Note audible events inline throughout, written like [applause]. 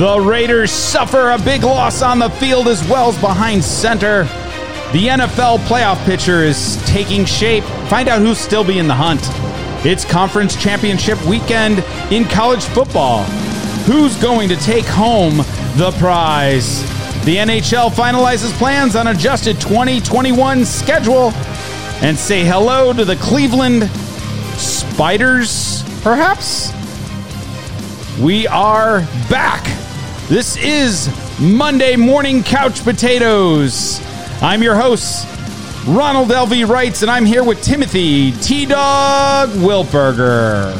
The Raiders suffer a big loss on the field as well as behind center. The NFL playoff picture is taking shape. Find out who's still be in the hunt. It's conference championship weekend in college football. Who's going to take home the prize? The NHL finalizes plans on adjusted 2021 schedule and say hello to the Cleveland Spiders, perhaps? We are back. This is Monday Morning Couch Potatoes. I'm your host, Ronald L.V. Wrights, and I'm here with Timothy T Dog Wiltberger.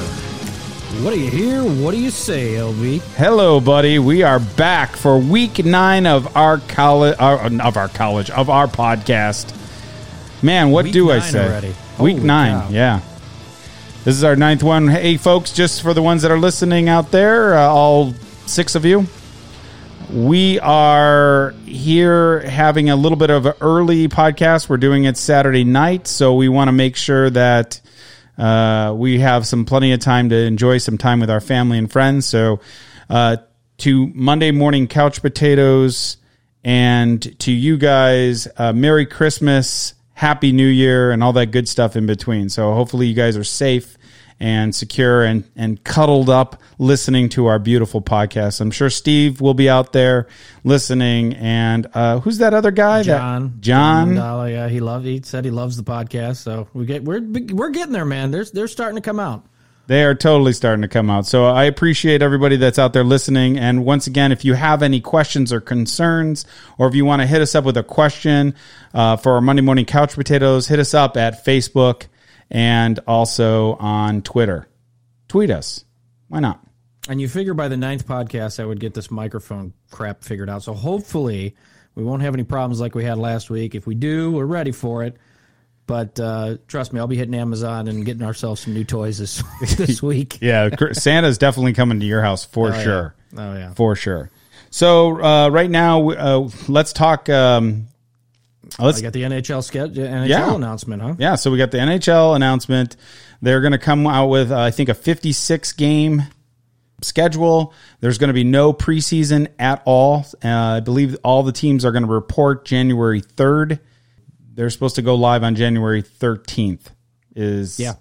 What do you hear? What do you say, LV? Hello, buddy. We are back for week nine of our college, of our college, of our podcast. Man, what Week do I say? already. Week Holy nine, cow. yeah. This is our ninth one. Hey, folks, just for the ones that are listening out there, uh, all six of you, we are here having a little bit of an early podcast. We're doing it Saturday night, so we want to make sure that uh, we have some plenty of time to enjoy some time with our family and friends. So, uh, to Monday morning couch potatoes, and to you guys, uh, Merry Christmas, Happy New Year, and all that good stuff in between. So, hopefully, you guys are safe and secure and, and cuddled up listening to our beautiful podcast. I'm sure Steve will be out there listening. And uh, who's that other guy? John. That, John. Yeah, he loved. He said he loves the podcast. So we get we're we're getting there, man. They're they're starting to come out. They are totally starting to come out. So I appreciate everybody that's out there listening. And once again, if you have any questions or concerns, or if you want to hit us up with a question uh, for our Monday Morning Couch Potatoes, hit us up at Facebook and also on Twitter. Tweet us. Why not? And you figure by the ninth podcast, I would get this microphone crap figured out. So hopefully, we won't have any problems like we had last week. If we do, we're ready for it. But uh, trust me, I'll be hitting Amazon and getting ourselves some new toys this [laughs] this [laughs] week. Yeah, [laughs] Santa's definitely coming to your house for yeah. sure. Oh yeah. For sure. So uh, right now, uh, let's talk. Um, let's I got the NHL schedule, NHL Yeah. announcement, huh? Yeah, so we got the NHL announcement. They're going to come out with, uh, I think, a 56 game schedule. There's going to be no preseason at all. Uh, I believe all the teams are going to report January 3rd. They're supposed to go live on January 13th. Is Yeah.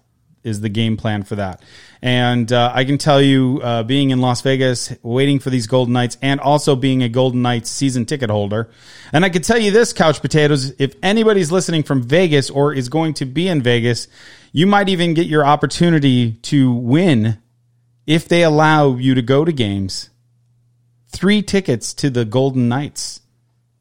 Is the game plan for that? And uh, I can tell you, uh, being in Las Vegas, waiting for these Golden Knights, and also being a Golden Knights season ticket holder, and I can tell you this, Couch Potatoes, if anybody's listening from Vegas or is going to be in Vegas, you might even get your opportunity to win if they allow you to go to games. Three tickets to the Golden Knights.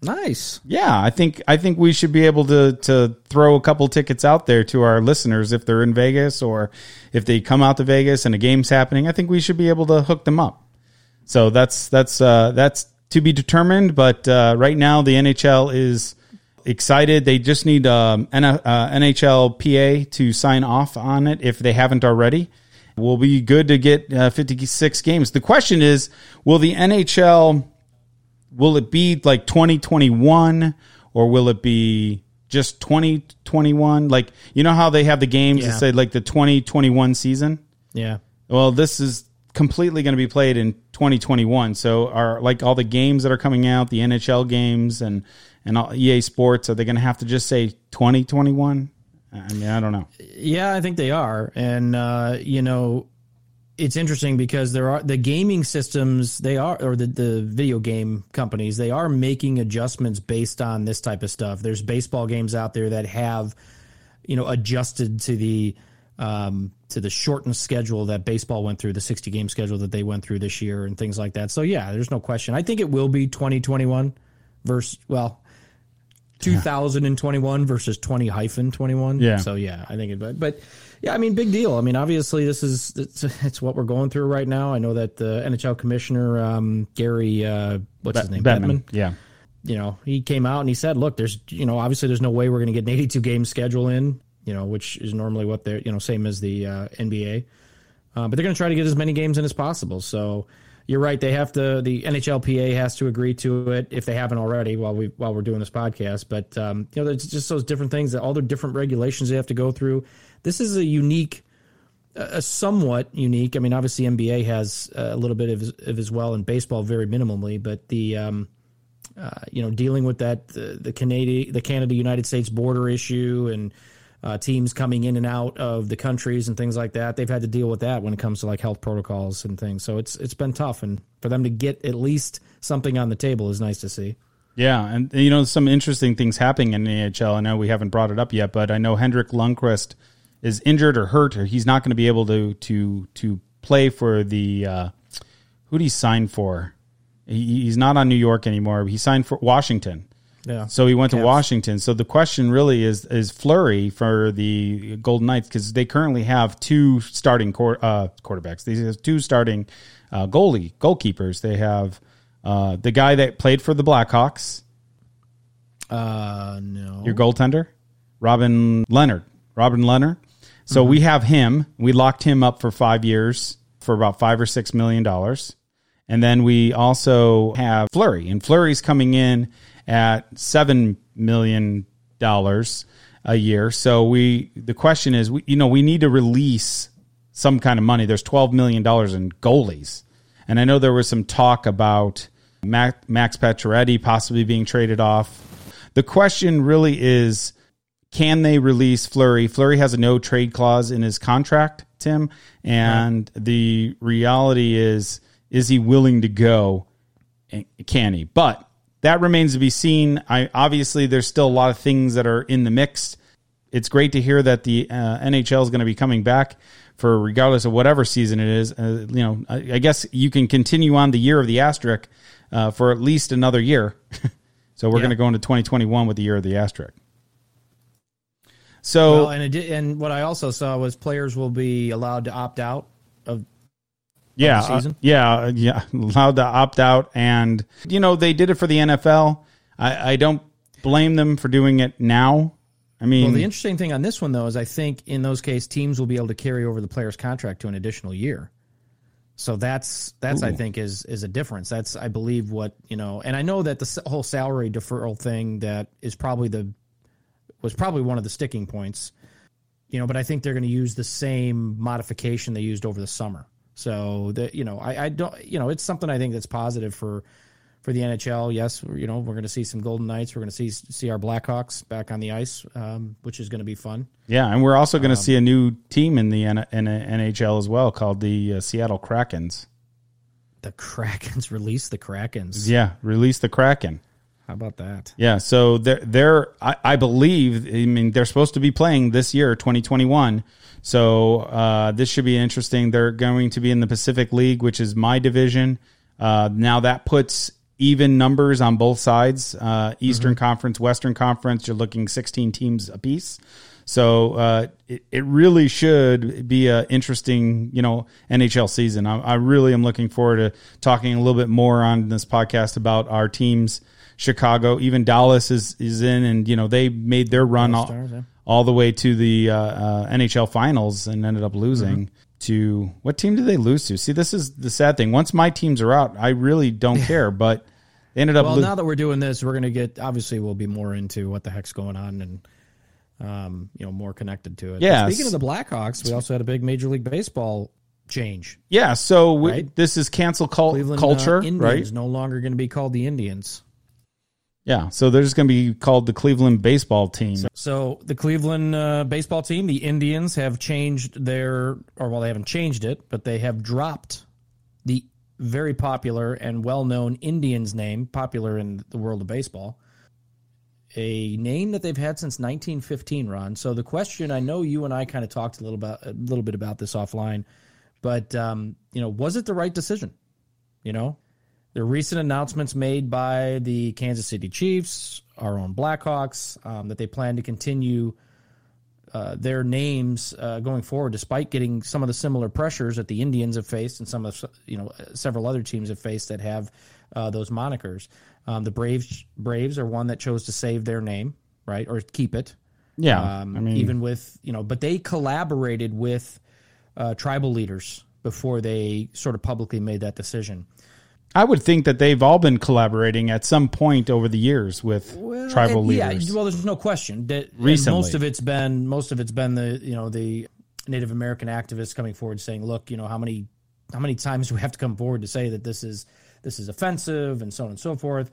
Nice. Yeah, I think I think we should be able to to throw a couple tickets out there to our listeners if they're in Vegas or if they come out to Vegas and a game's happening. I think we should be able to hook them up. So that's that's uh, that's to be determined. But uh, right now, the NHL is excited. They just need um, N- uh, NHLPA to sign off on it if they haven't already. We'll be good to get uh, 56 games. The question is, will the NHL will it be like 2021 or will it be just 2021 like you know how they have the games that say like the 2021 season? Yeah. well this is completely going to be played in 2021 so are like all the games that are coming out the nhl games and and all ea sports are they going to have to just say 2021 i mean i don't know. Yeah, I think they are, and uh, you know, it's interesting because there are the gaming systems they are, or the the video game companies they are making adjustments based on this type of stuff. There's baseball games out there that have, you know, adjusted to the um, to the shortened schedule that baseball went through, the 60 game schedule that they went through this year, and things like that. So yeah, there's no question. I think it will be 2021 versus well. 2021 versus 20 hyphen 21. Yeah. So yeah, I think it, but, but yeah, I mean, big deal. I mean, obviously this is, it's, it's what we're going through right now. I know that the NHL commissioner, um, Gary, uh, what's his name? Bettman. Bettman. yeah You know, he came out and he said, look, there's, you know, obviously there's no way we're going to get an 82 game schedule in, you know, which is normally what they're, you know, same as the, uh, NBA. Uh, but they're going to try to get as many games in as possible. So you're right. They have to. The NHLPA has to agree to it if they haven't already while we while we're doing this podcast. But um, you know, there's just those different things that all the different regulations they have to go through. This is a unique a somewhat unique. I mean, obviously NBA has a little bit of, of as well in baseball, very minimally, but the um, uh, you know dealing with that the, the Canada the Canada United States border issue and uh, teams coming in and out of the countries and things like that. They've had to deal with that when it comes to like health protocols and things. So it's it's been tough, and for them to get at least something on the table is nice to see. Yeah, and you know some interesting things happening in the AHL. I know we haven't brought it up yet, but I know Henrik Lundqvist is injured or hurt, or he's not going to be able to to to play for the uh, who did he sign for? He, he's not on New York anymore. He signed for Washington. Yeah. So he went to Washington. So the question really is is Fleury for the Golden Knights because they currently have two starting quor- uh, quarterbacks. These are two starting uh, goalie goalkeepers. They have uh, the guy that played for the Blackhawks, Uh, no. your goaltender, Robin Leonard. Robin Leonard. So we have him. We locked him up for five years for about five or six million dollars. And then we also have Fleury, and Fleury's coming in at seven million dollars a year. So we the question is, we, you know, we need to release some kind of money. There's twelve million dollars in goalies, and I know there was some talk about Max, Max Pacioretty possibly being traded off. The question really is, can they release Fleury? Fleury has a no trade clause in his contract, Tim, and the reality is, is he willing to go? Can he? But that remains to be seen. I obviously there's still a lot of things that are in the mix. It's great to hear that the uh, NHL is going to be coming back for regardless of whatever season it is. Uh, you know, I, I guess you can continue on the year of the asterisk uh, for at least another year. [laughs] so we're Yeah. going to go into 2021 with the year of the asterisk. So Well, and it and what I also saw was players will be allowed to opt out yeah, uh, yeah, uh, yeah, allowed to opt out, and you know they did it for the NFL. I, I don't blame them for doing it now. I mean, Well, the interesting thing on this one, though, is I think in those cases teams will be able to carry over the player's contract to an additional year. So that's that's I think is is a difference. That's I believe what you know, and I know that the whole salary deferral thing that is probably the was probably one of the sticking points. You know, but I think they're going to use the same modification they used over the summer. So that you know, I, I don't you know, it's something I think that's positive for for the NHL. Yes, you know, we're going to see some Golden Knights. We're going to see see our Blackhawks back on the ice, um, which is going to be fun. yeah, and we're also Um, going to see a new team in the N- in NHL as well, called the uh, Seattle Krakens. The Krakens [laughs] release the Krakens. Yeah, release the Kraken. How about that? Yeah, so they're they're I, I believe I mean they're supposed to be playing this year, 2021. So uh, this should be interesting. They're going to be in the Pacific League, which is my division. Uh, now that puts even numbers on both sides. Uh, Eastern Conference, Western Conference, you're looking 16 teams apiece. So uh, it, it really should be a interesting, you know, NHL season. I, I really am looking forward to talking a little bit more on this podcast about our teams. Chicago, even Dallas is is in, and you know they made their run all, Stars, yeah. all the way to the uh, uh, NHL finals and ended up losing Mm-hmm. to what team did they lose to? See, this is the sad thing. Once my teams are out, I really don't [laughs] care. But they ended up. Well, lo- now that we're doing this, we're going to get obviously we'll be more into what the heck's going on and um, you know more connected to it. But Speaking of the Blackhawks, we also had a big Major League Baseball change. yeah, so we, Right. this is cancel cul- Cleveland culture, uh, Indians right? no longer going to be called the Indians. Yeah, so they're just going to be called the Cleveland baseball team. So the Cleveland uh, baseball team, the Indians, have changed their, or well, they haven't changed it, but they have dropped the very popular and well-known Indians name, popular in the world of baseball. A name that they've had since 1915, Ron. So the question, I know you and I kind of talked a little about a little bit about this offline, but um, you know, was it the right decision? You know, the recent announcements made by the Kansas City Chiefs, our own Blackhawks, um, that they plan to continue uh, their names uh, going forward, despite getting some of the similar pressures that the Indians have faced and some of you know several other teams have faced that have uh, those monikers. Um, the Braves Braves are one that chose to save their name, right, or keep it. Yeah, Um, I mean, even with you know, but they collaborated with uh, tribal leaders before they sort of publicly made that decision. I would think that they've all been collaborating at some point over the years with tribal and- leaders. Yeah, well, there's no question that Recently. most of it's been most of it's been the you know the Native American activists coming forward saying, "Look, you know how many how many times do we have to come forward to say that this is this is offensive and so on and so forth."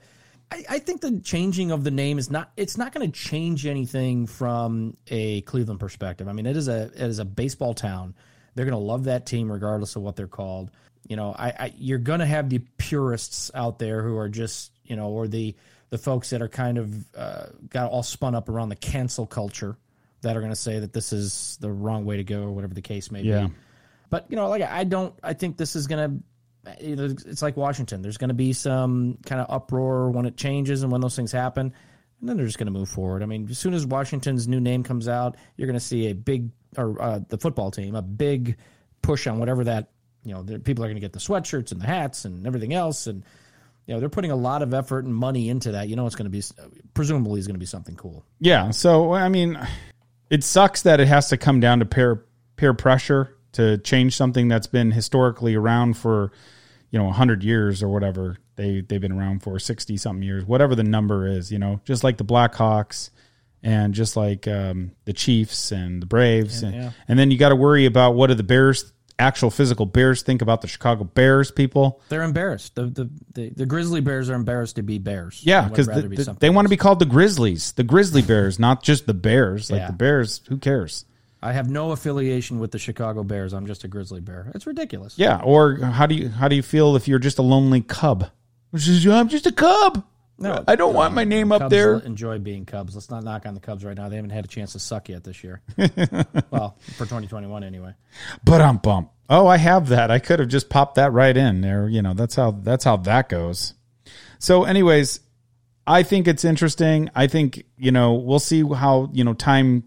I, I think the changing of the name is not it's not going to change anything from a Cleveland perspective. I mean, it is a it is a baseball town. They're going to love that team regardless of what they're called. You know, I, I you're going to have the purists out there who are just you know, or the the folks that are kind of uh, got all spun up around the cancel culture that are going to say that this is the wrong way to go or whatever the case may Yeah. be. But you know, like I don't, I think this is going to. It's like Washington. There's going to be some kind of uproar when it changes and when those things happen, and then they're just going to move forward. I mean, as soon as Washington's new name comes out, you're going to see a big, or uh, the football team, a big push on whatever that. You know, people are going to get the sweatshirts and the hats and everything else, and you know they're putting a lot of effort and money into that. You know, it's going to be presumably is going to be something cool. Yeah. So I mean, it sucks that it has to come down to peer peer pressure to change something that's been historically around for you know hundred years or whatever they they've been around for sixty something years, whatever the number is. You know, just like the Blackhawks and just like um, the Chiefs and the Braves, and, yeah. and then you got to worry about what do the Bears. Actual physical Bears think about the Chicago Bears people. They're embarrassed. The the, the, the Grizzly Bears are embarrassed to be Bears. Yeah, because rather be they want to be called the Grizzlies, the Grizzly [laughs] Bears, not just the Bears. Like Yeah. the Bears, who cares? I have no affiliation with the Chicago Bears. I'm just a Grizzly Bear. It's ridiculous. Yeah, or how do you how do you feel if you're just a lonely cub? Which is I'm just a cub. No, I don't want uh, my name up Cubs there. enjoy being Cubs. Let's not knock on the Cubs right now. They haven't had a chance to suck yet this year. [laughs] well, for 2021 anyway. But I'm bump. Oh, I have that. I could have just popped that right in there. You know, that's how that's how that goes. So, anyways, I think it's interesting. I think you know we'll see how you know time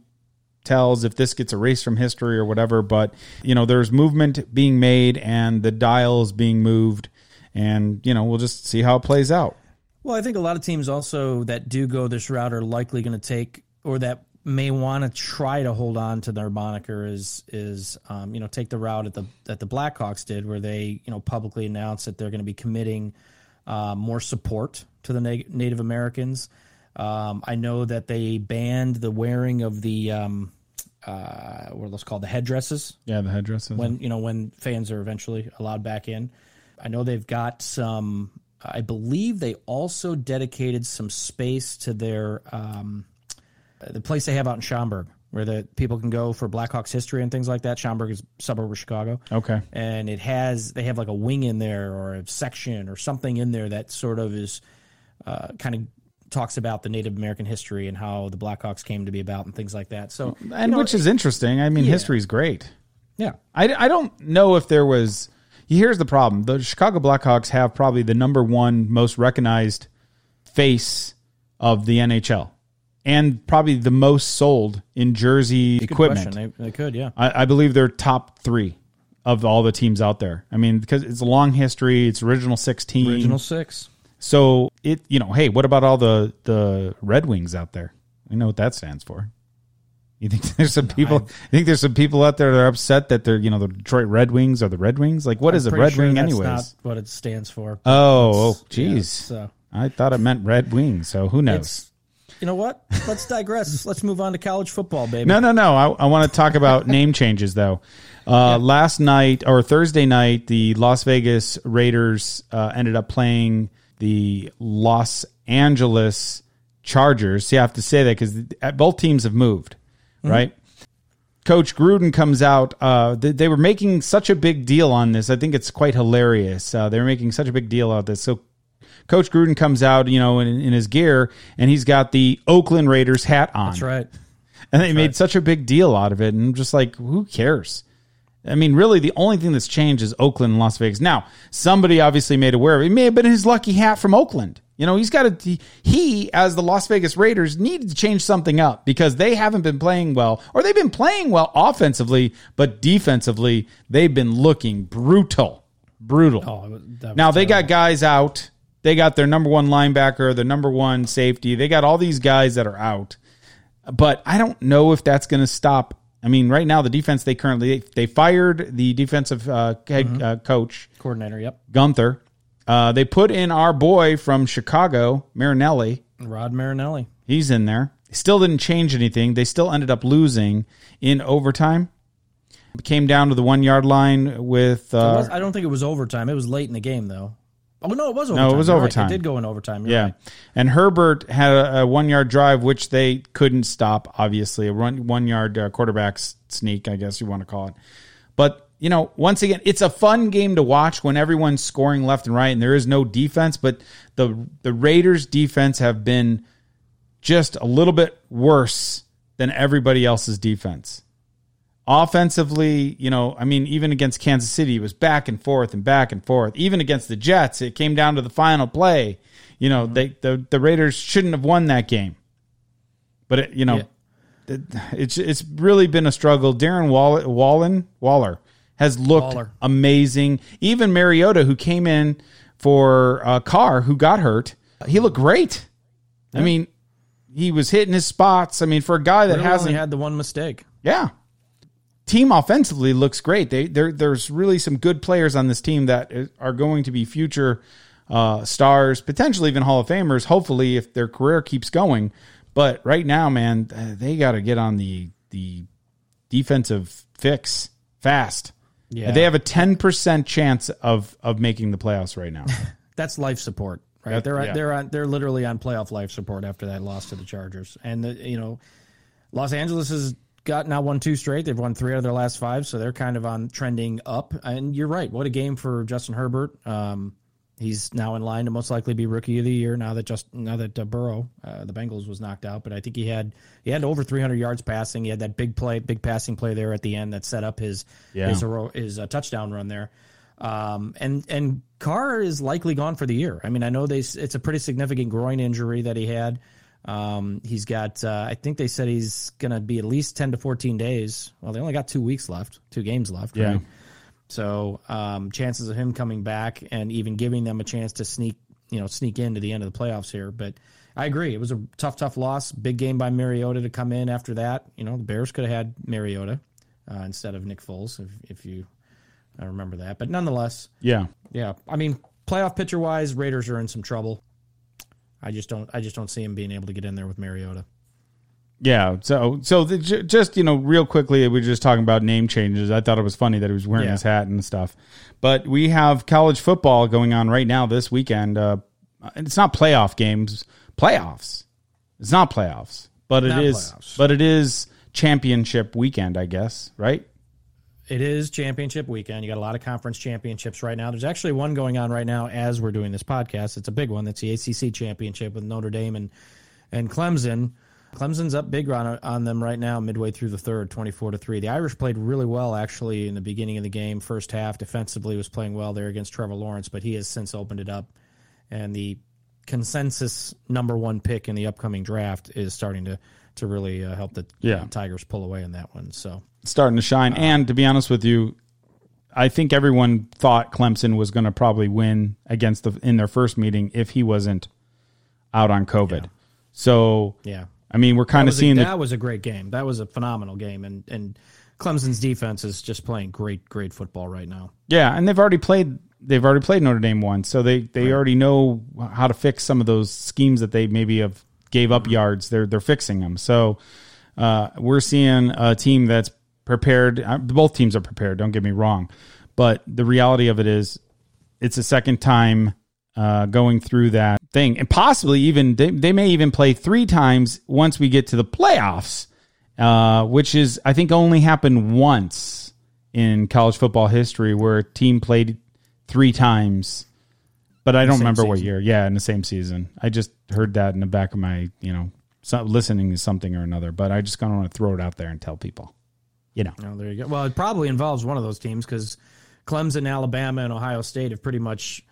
tells if this gets erased from history or whatever. But you know, there's movement being made and the dial is being moved, and you know we'll just see how it plays out. Well, I think a lot of teams also that do go this route are likely going to take, or that may want to try to hold on to their moniker is is um, you know take the route that the that the Blackhawks did, where they you know publicly announced that they're going to be committing uh, more support to the na- Native Americans. Um, I know that they banned the wearing of the um, uh, what are those called the headdresses Yeah, the headdresses. when you know when fans are eventually allowed back in. I know they've got some. I believe they also dedicated some space to their um, the place they have out in Schaumburg, where the people can go for Blackhawks history and things like that. Schaumburg is a suburb of Chicago, okay. and it has they have like a wing in there or a section or something in there that sort of is uh, kind of talks about the Native American history and how the Blackhawks came to be about and things like that. So and which is interesting. I mean, history's great. yeah, I, I don't know if there was. Here's the problem: the Chicago Blackhawks have probably the number one most recognized face of the NHL, and probably the most sold in jersey equipment. They, they could, yeah. I, I believe they're top three of all the teams out there. I mean, because it's a long history. It's original sixteen. Original six. So it, you know, hey, what about all the the Red Wings out there? We know what that stands for. You think [laughs] there's some people? You think there's some people out there that are upset that they're, you know, the Detroit Red Wings or the Red Wings? Like, what is a Red sure Wing, that's anyways? Not what it stands for. oh, oh, It's- yeah, jeez. so I thought it meant Red Wing. So who knows? it's you know what? Let's digress. [laughs] Let's move on to college football, baby. No, no, no. I, I want to talk about [laughs] name changes, though. Uh, Last night or Thursday night, the Las Vegas Raiders uh, ended up playing the Los Angeles Chargers. See, I have to say that because both teams have moved, right? Coach Gruden comes out. Uh, they, they were making such a big deal on this. I think it's quite hilarious. Uh, they were making such a big deal out of this. So Coach Gruden comes out, you know, in, in his gear, and he's got the Oakland Raiders hat on. That's right. And they made such a big deal out of it. And I'm just like, who cares? I mean, really, the only thing that's changed is Oakland and Las Vegas. Now, somebody obviously made aware of it. It may have been his lucky hat from Oakland. You know, he's got to, he, as the Las Vegas Raiders, needed to change something up because they haven't been playing well, or they've been playing well offensively, but defensively, they've been looking brutal. Brutal. Oh, it was- that was Now they got guys out. They got their number one linebacker, their number one safety. They got all these guys that are out. But I don't know if that's going to stop. I mean, right now the defense they currently they fired the defensive uh, head Mm-hmm. uh, coach coordinator. Yep, Guenther. Uh, they put in our boy from Chicago, Marinelli. Rod Marinelli. He's in there. Still didn't change anything. They still ended up losing in overtime. came down to the one yard line with. Uh, was, I don't think it was overtime. It was late in the game though. Oh no, it was overtime. No, it was You're right. overtime. It did go in overtime. You're yeah, right. and Herbert had a, a one yard drive which they couldn't stop. Obviously, a run one yard uh, quarterback sneak, I guess you want to call it. But you know, once again, it's a fun game to watch when everyone's scoring left and right, and there is no defense. But the the Raiders' defense have been just a little bit worse than everybody else's defense. Offensively, you know, I mean, even against Kansas City, it was back and forth and back and forth. Even against the Jets, it came down to the final play. You know, mm-hmm. they the, the Raiders shouldn't have won that game. But it, you know, Yeah. it, it's it's really been a struggle. Darren Wall, Wallen Waller has looked Waller. amazing. Even Mariota, who came in for uh, Carr, who got hurt, he looked great. I mean, he was hitting his spots. I mean, for a guy that Really hasn't only had the one mistake. yeah. Team offensively looks great. They there there's really some good players on this team that are going to be future uh, stars, potentially even Hall of Famers. Hopefully, if their career keeps going. But right now, man, they got to get on the the defensive fix fast. Yeah. They have a ten percent chance of of making the playoffs right now. [laughs] That's life support, right? That- they're yeah. they're on, they're literally on playoff life support after that loss to the Chargers, and the, you know, Los Angeles has got now won two straight. They've won three out of their last five, so they're kind of on trending up. And you're right. What a game for Justin Herbert. Um, he's now in line to most likely be rookie of the year now that just now that uh, Burrow, uh, the Bengals, was knocked out. But I think he had he had over 300 yards passing. He had that big play, big passing play there at the end that set up his Yeah. his his uh, touchdown run there. Um, and and Carr is likely gone for the year. I mean, I know they it's a pretty significant groin injury that he had. Um, he's got uh, I think they said he's going to be at least 10 to 14 days. Well, they only got 2 weeks left, 2 games left, Yeah. right? So, um, chances of him coming back and even giving them a chance to sneak, you know, sneak into the end of the playoffs here, but I agree. It was a tough, tough loss. Big game by Mariota to come in after that. You know, the Bears could have had Mariota uh, instead of Nick Foles, if, if you I remember that. But nonetheless, yeah. yeah. I mean, playoff pitcher wise, Raiders are in some trouble. I just don't. I just don't see him being able to get in there with Mariota. Yeah. So, so the, ju- just you know, real quickly, we were just talking about name changes. I thought it was funny that he was wearing Yeah. his hat and stuff. But we have college football going on right now this weekend. Uh, it's not playoff games, playoffs. It's not playoffs, but it is. Not playoffs. But it is championship weekend, I guess. Right? It is championship weekend. You got a lot of conference championships right now. There's actually one going on right now as we're doing this podcast. It's a big one. That's the ACC championship with Notre Dame and and Clemson. Clemson's up big on on them right now, midway through the third, 24 to three. The Irish played really well actually in the beginning of the game. First half defensively was playing well there against Trevor Lawrence, but he has since opened it up, and the consensus number one pick in the upcoming draft is starting to to really uh, help the Yeah. Tigers pull away in that one. So starting to shine. and to be honest with you, I think everyone thought Clemson was going to probably win against the in their first meeting if he wasn't out on COVID. So yeah. I mean, we're kind of was, a, seeing the that was a great game. That was a phenomenal game, and and Clemson's defense is just playing great, great football right now. Yeah, and they've already played. They've already played Notre Dame once, so they they already know how to fix some of those schemes that they maybe have gave up yards. They're they're fixing them. So uh, we're seeing a team that's prepared. Uh, both teams are prepared. Don't get me wrong, but the reality of it is, it's a second time uh, going through that thing, and possibly even they, they may even play three times once we get to the playoffs, uh, which is I think only happened once in college football history where a team played three times. But I don't remember what year. Yeah, in the same season. I just heard that in the back of my, you know, so, listening to something or another. But I just kind of want to throw it out there and tell people, you know. Oh, there you go. Well, it probably involves one of those teams because Clemson, Alabama, and Ohio State have pretty much.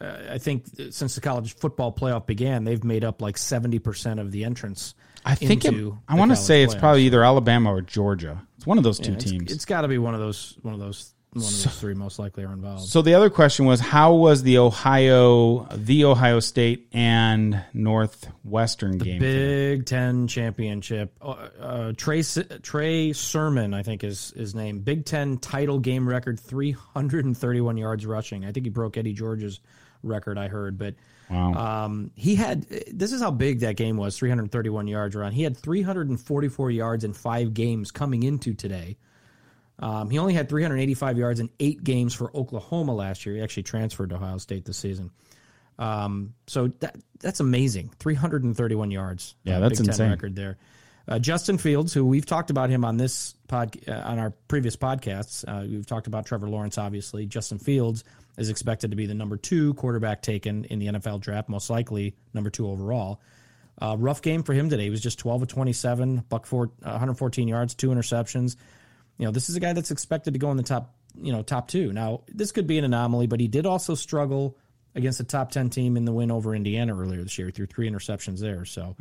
Uh, I think since the college football playoff began, they've made up like seventy percent of the entrance. I think it, I want to say it's playoffs. probably either Alabama or Georgia. It's one of those two Yeah, it's- teams. it's got to be one of those. One of those. One of those three most likely are involved. So the other question was, how was the Ohio, the Ohio State and Northwestern game? Big Ten championship. Uh, uh, Trey Trey Sermon, I think is his name. Big Ten title game record, three hundred and thirty one yards rushing. I think he broke Eddie George's record. I heard, but Wow. um, he had. This is how big that game was: three hundred thirty one yards run. He had three hundred and forty four yards in five games coming into today. Um, he only had 385 yards in eight games for Oklahoma last year. He actually transferred to Ohio State this season. Um, so that that's amazing. 331 yards. Yeah, that's Big Ten insane. record there. Uh, Justin Fields, who we've talked about him on this pod uh, on our previous podcasts, uh, we've talked about Trevor Lawrence. Obviously, Justin Fields is expected to be the number two quarterback taken in the NFL draft, most likely number two overall. Uh, rough game for him today. He was just 12 of 27, buck four, uh, 114 yards, two interceptions. You know, this is a guy that's expected to go in the top, you know, top two. Now, this could be an anomaly, but he did also struggle against a top 10 team in the win over Indiana earlier this year. He threw three interceptions there. So,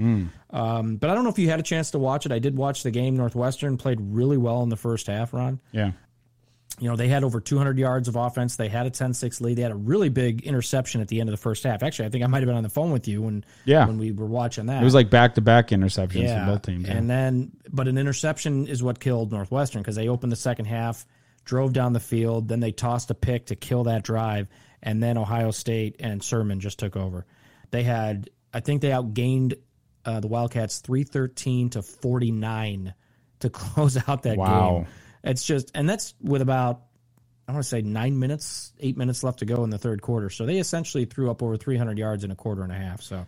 um, but I don't know if you had a chance to watch it. I did watch the game. Northwestern played really well in the first half, Ron. Yeah. You know, they had over 200 yards of offense. They had a 10-6 lead. They had a really big interception at the end of the first half. Actually, I think I might have been on the phone with you when Yeah. when we were watching that. It was like back to back interceptions yeah, for both teams. yeah. and then but an interception is what killed Northwestern because they opened the second half, drove down the field, then they tossed a pick to kill that drive, and then Ohio State and Sermon just took over. They had, I think, they outgained uh, the Wildcats three thirteen to forty nine to [laughs] close out that Wow. game. It's just, and that's with about I want to say nine minutes, eight minutes left to go in the third quarter. So they essentially threw up over 300 yards in a quarter and a half. So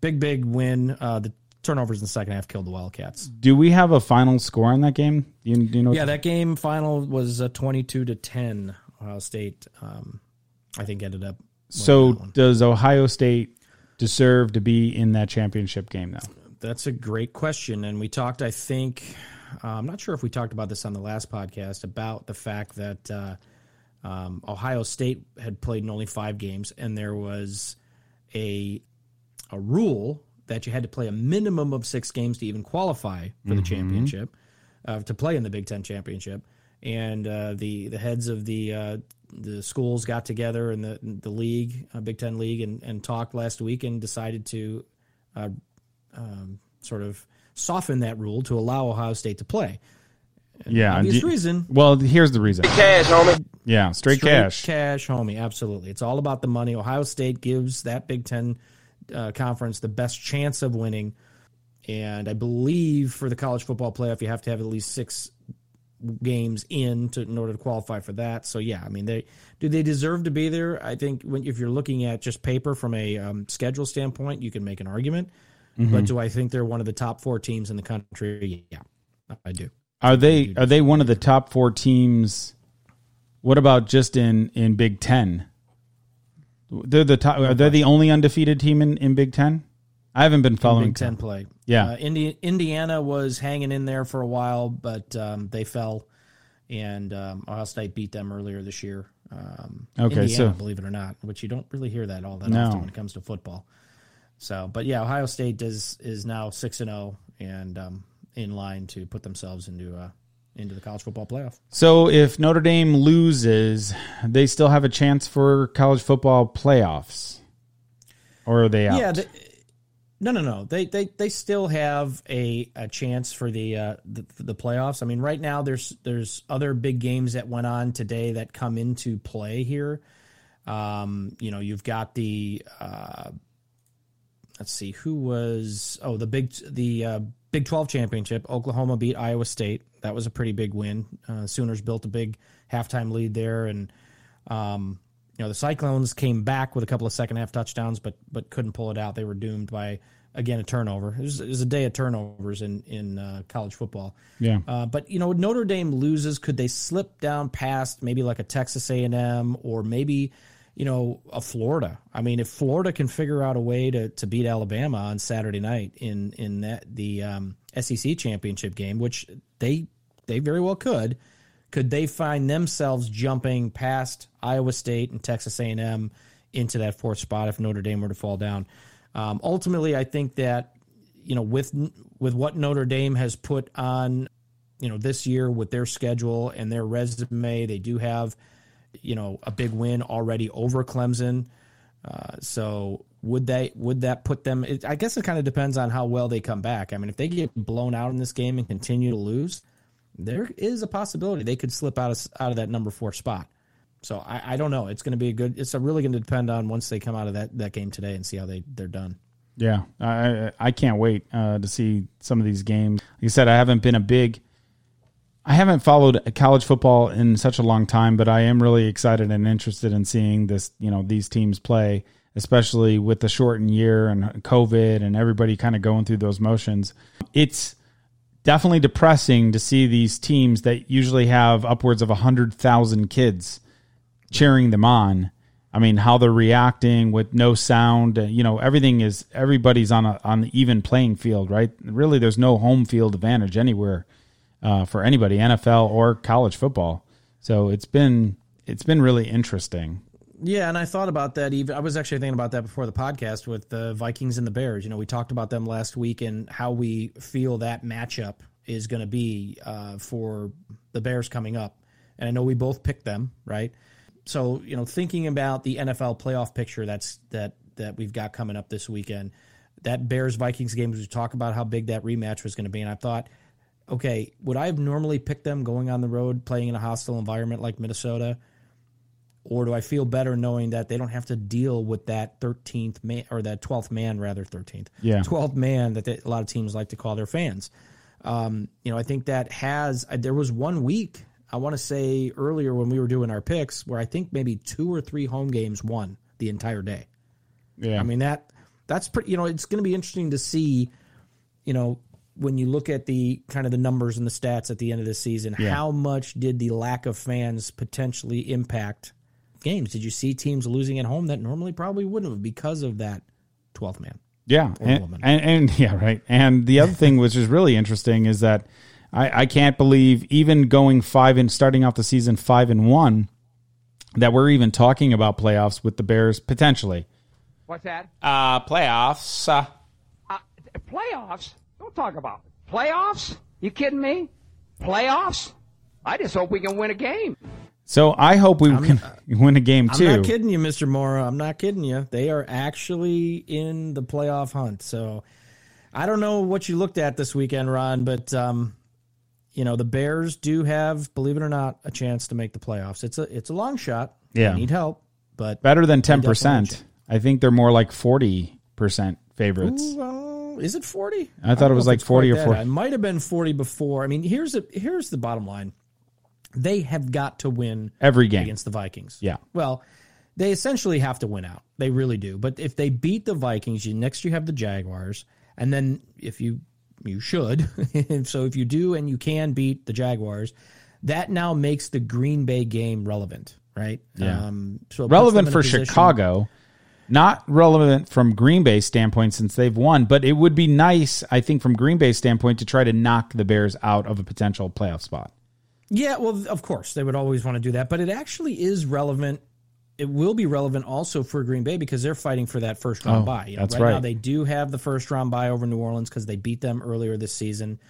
big, big win. Uh, the turnovers in the second half killed the Wildcats. Do we have a final score on that game? Do you, do you know? Yeah, that game final was uh, 22 to 10. Ohio State, um, I think, ended up. so does Ohio State deserve to be in that championship game now? That's a great question. And we talked, I think, uh, I'm not sure if we talked about this on the last podcast about the fact that uh, um, Ohio State had played in only five games, and there was a a rule that you had to play a minimum of six games to even qualify for the championship, uh, to play in the Big Ten championship. And uh, the the heads of the uh, the schools got together in the the league, uh, Big Ten league, and, and talked last week and decided to uh, um, sort of soften that rule to allow Ohio State to play. Yeah. Obvious do- reason. Well, here's the reason. Cash, homie. Yeah, straight, Straight cash. cash, homie. Absolutely, it's all about the money. Ohio State gives that Big Ten uh, conference the best chance of winning, and I believe for the college football playoff, you have to have at least six games in to in order to qualify for that. So yeah, I mean, they do they deserve to be there? I think when if you're looking at just paper from a um, schedule standpoint, you can make an argument. But do I think they're one of the top four teams in the country? Yeah, I do. Are they are they one of the top four teams? What about just in in Big Ten? They're the top. Are they the only undefeated team in, in Big Ten? I haven't been following. Big Ten play. Yeah. uh, Indi- Indiana was hanging in there for a while, but um, they fell, and um, Ohio State beat them earlier this year. Um, Okay, Indiana, so- believe it or not, which you don't really hear that all that No. often when it comes to football. So, but yeah, Ohio State does is now six and zero and um, in line to put themselves into uh, into the college football playoff. So if Notre Dame loses, they still have a chance for college football playoffs, or are they out? Yeah, they, no, no, no. They they they still have a, a chance for the, uh, the the playoffs. I mean, right now there's there's other big games that went on today that come into play here. Um, you know, you've got the uh, let's see who was oh the big the uh, Big Twelve championship. Oklahoma beat Iowa State. That was a pretty big win. Uh, Sooners built a big halftime lead there, and um, you know the Cyclones came back with a couple of second half touchdowns, but but couldn't pull it out. They were doomed by again a turnover. It was, it was a day of turnovers in in uh, college football. yeah. Uh, but you know, Notre Dame loses. Could they slip down past maybe like a Texas A and M or maybe you know a Florida? I mean, if Florida can figure out a way to, to beat Alabama on Saturday night in in that the um, SEC championship game, which they they very well could, could they find themselves jumping past Iowa State and Texas A and M into that fourth spot if Notre Dame were to fall down? Um, ultimately, I think that you know with with what Notre Dame has put on you know this year with their schedule and their resume, they do have you know a big win already over Clemson. Uh, so would they would that put them? It, I guess it kind of depends on how well they come back. I mean, if they get blown out in this game and continue to lose, there is a possibility they could slip out of out of that number four spot. So I, I don't know. It's going to be a good. It's really going to depend on once they come out of that, that game today and see how they they're done. Yeah, I I- can't wait uh, to see some of these games. Like I said, I haven't been a big. I haven't followed college football in such a long time, but I am really excited and interested in seeing this. You know, these teams play, especially with the shortened year and COVID and everybody kind of going through those motions. It's definitely depressing to see these teams that usually have upwards of a 100,000 kids cheering them on. I mean, how they're reacting with no sound, uh, you know, everything is everybody's on a on the even playing field, right? Really there's no home field advantage anywhere uh, for anybody, NFL or college football. So it's been it's been really interesting. Yeah, and I thought about that. Even I was actually thinking about that before the podcast with the Vikings and the Bears. You know, we talked about them last week and how we feel that matchup is going to be uh, for the Bears coming up. And I know we both picked them, right? So you know, thinking about the NFL playoff picture that's that that we've got coming up this weekend, that Bears Vikings game. We talk about how big that rematch was going to be, and I thought, okay, would I have normally picked them going on the road, playing in a hostile environment like Minnesota? or do I feel better knowing that they don't have to deal with that 13th man or that 12th man rather 13th yeah. 12th man that they, a lot of teams like to call their fans. Um, you know I think that has there was one week I want to say earlier when we were doing our picks where I think maybe two or three home games won the entire day. Yeah. I mean that that's pretty you know it's going to be interesting to see you know when you look at the kind of the numbers and the stats at the end of the season Yeah. how much did the lack of fans potentially impact games. Did you see teams losing at home that normally probably wouldn't have because of that 12th man? Yeah, and, woman. and, and [laughs] yeah, right. And the other thing, which is really interesting, is that I, I can't believe even going five and starting off the season five and one, that we're even talking about playoffs with the Bears potentially. What's that? Uh playoffs. Uh, Uh, playoffs? Don't talk about it. Playoffs? You kidding me? Playoffs? I just hope we can win a game. so I hope we can [laughs] win a game too. I'm not kidding you, Mr. Mora. I'm not kidding you. They are actually in the playoff hunt. So I don't know what you looked at this weekend, Ron, but um, you know the Bears do have, believe it or not, a chance to make the playoffs. It's a it's a long shot. Yeah. they need help, but Better than ten percent. I think they're more like forty percent favorites. Ooh, well, is it forty? I thought it was like 40 or 40. It might have been forty before. I mean, here's the here's the bottom line: they have got to win Every game. against the Vikings. Yeah. Well, they essentially have to win out. They really do. But if they beat the Vikings, you next you have the Jaguars, and then if you you should, [laughs] so if you do and you can beat the Jaguars, that now makes the Green Bay game relevant, right? Yeah. Um, so relevant for Chicago, not relevant from Green Bay's standpoint since they've won, but it would be nice, I think, from Green Bay's standpoint to try to knock the Bears out of a potential playoff spot. Yeah, well, of course they would always want to do that, but it actually is relevant. It will be relevant also for Green Bay because they're fighting for that first round Oh, bye. You know, that's right, now they do have the first round bye over New Orleans because they beat them earlier this season.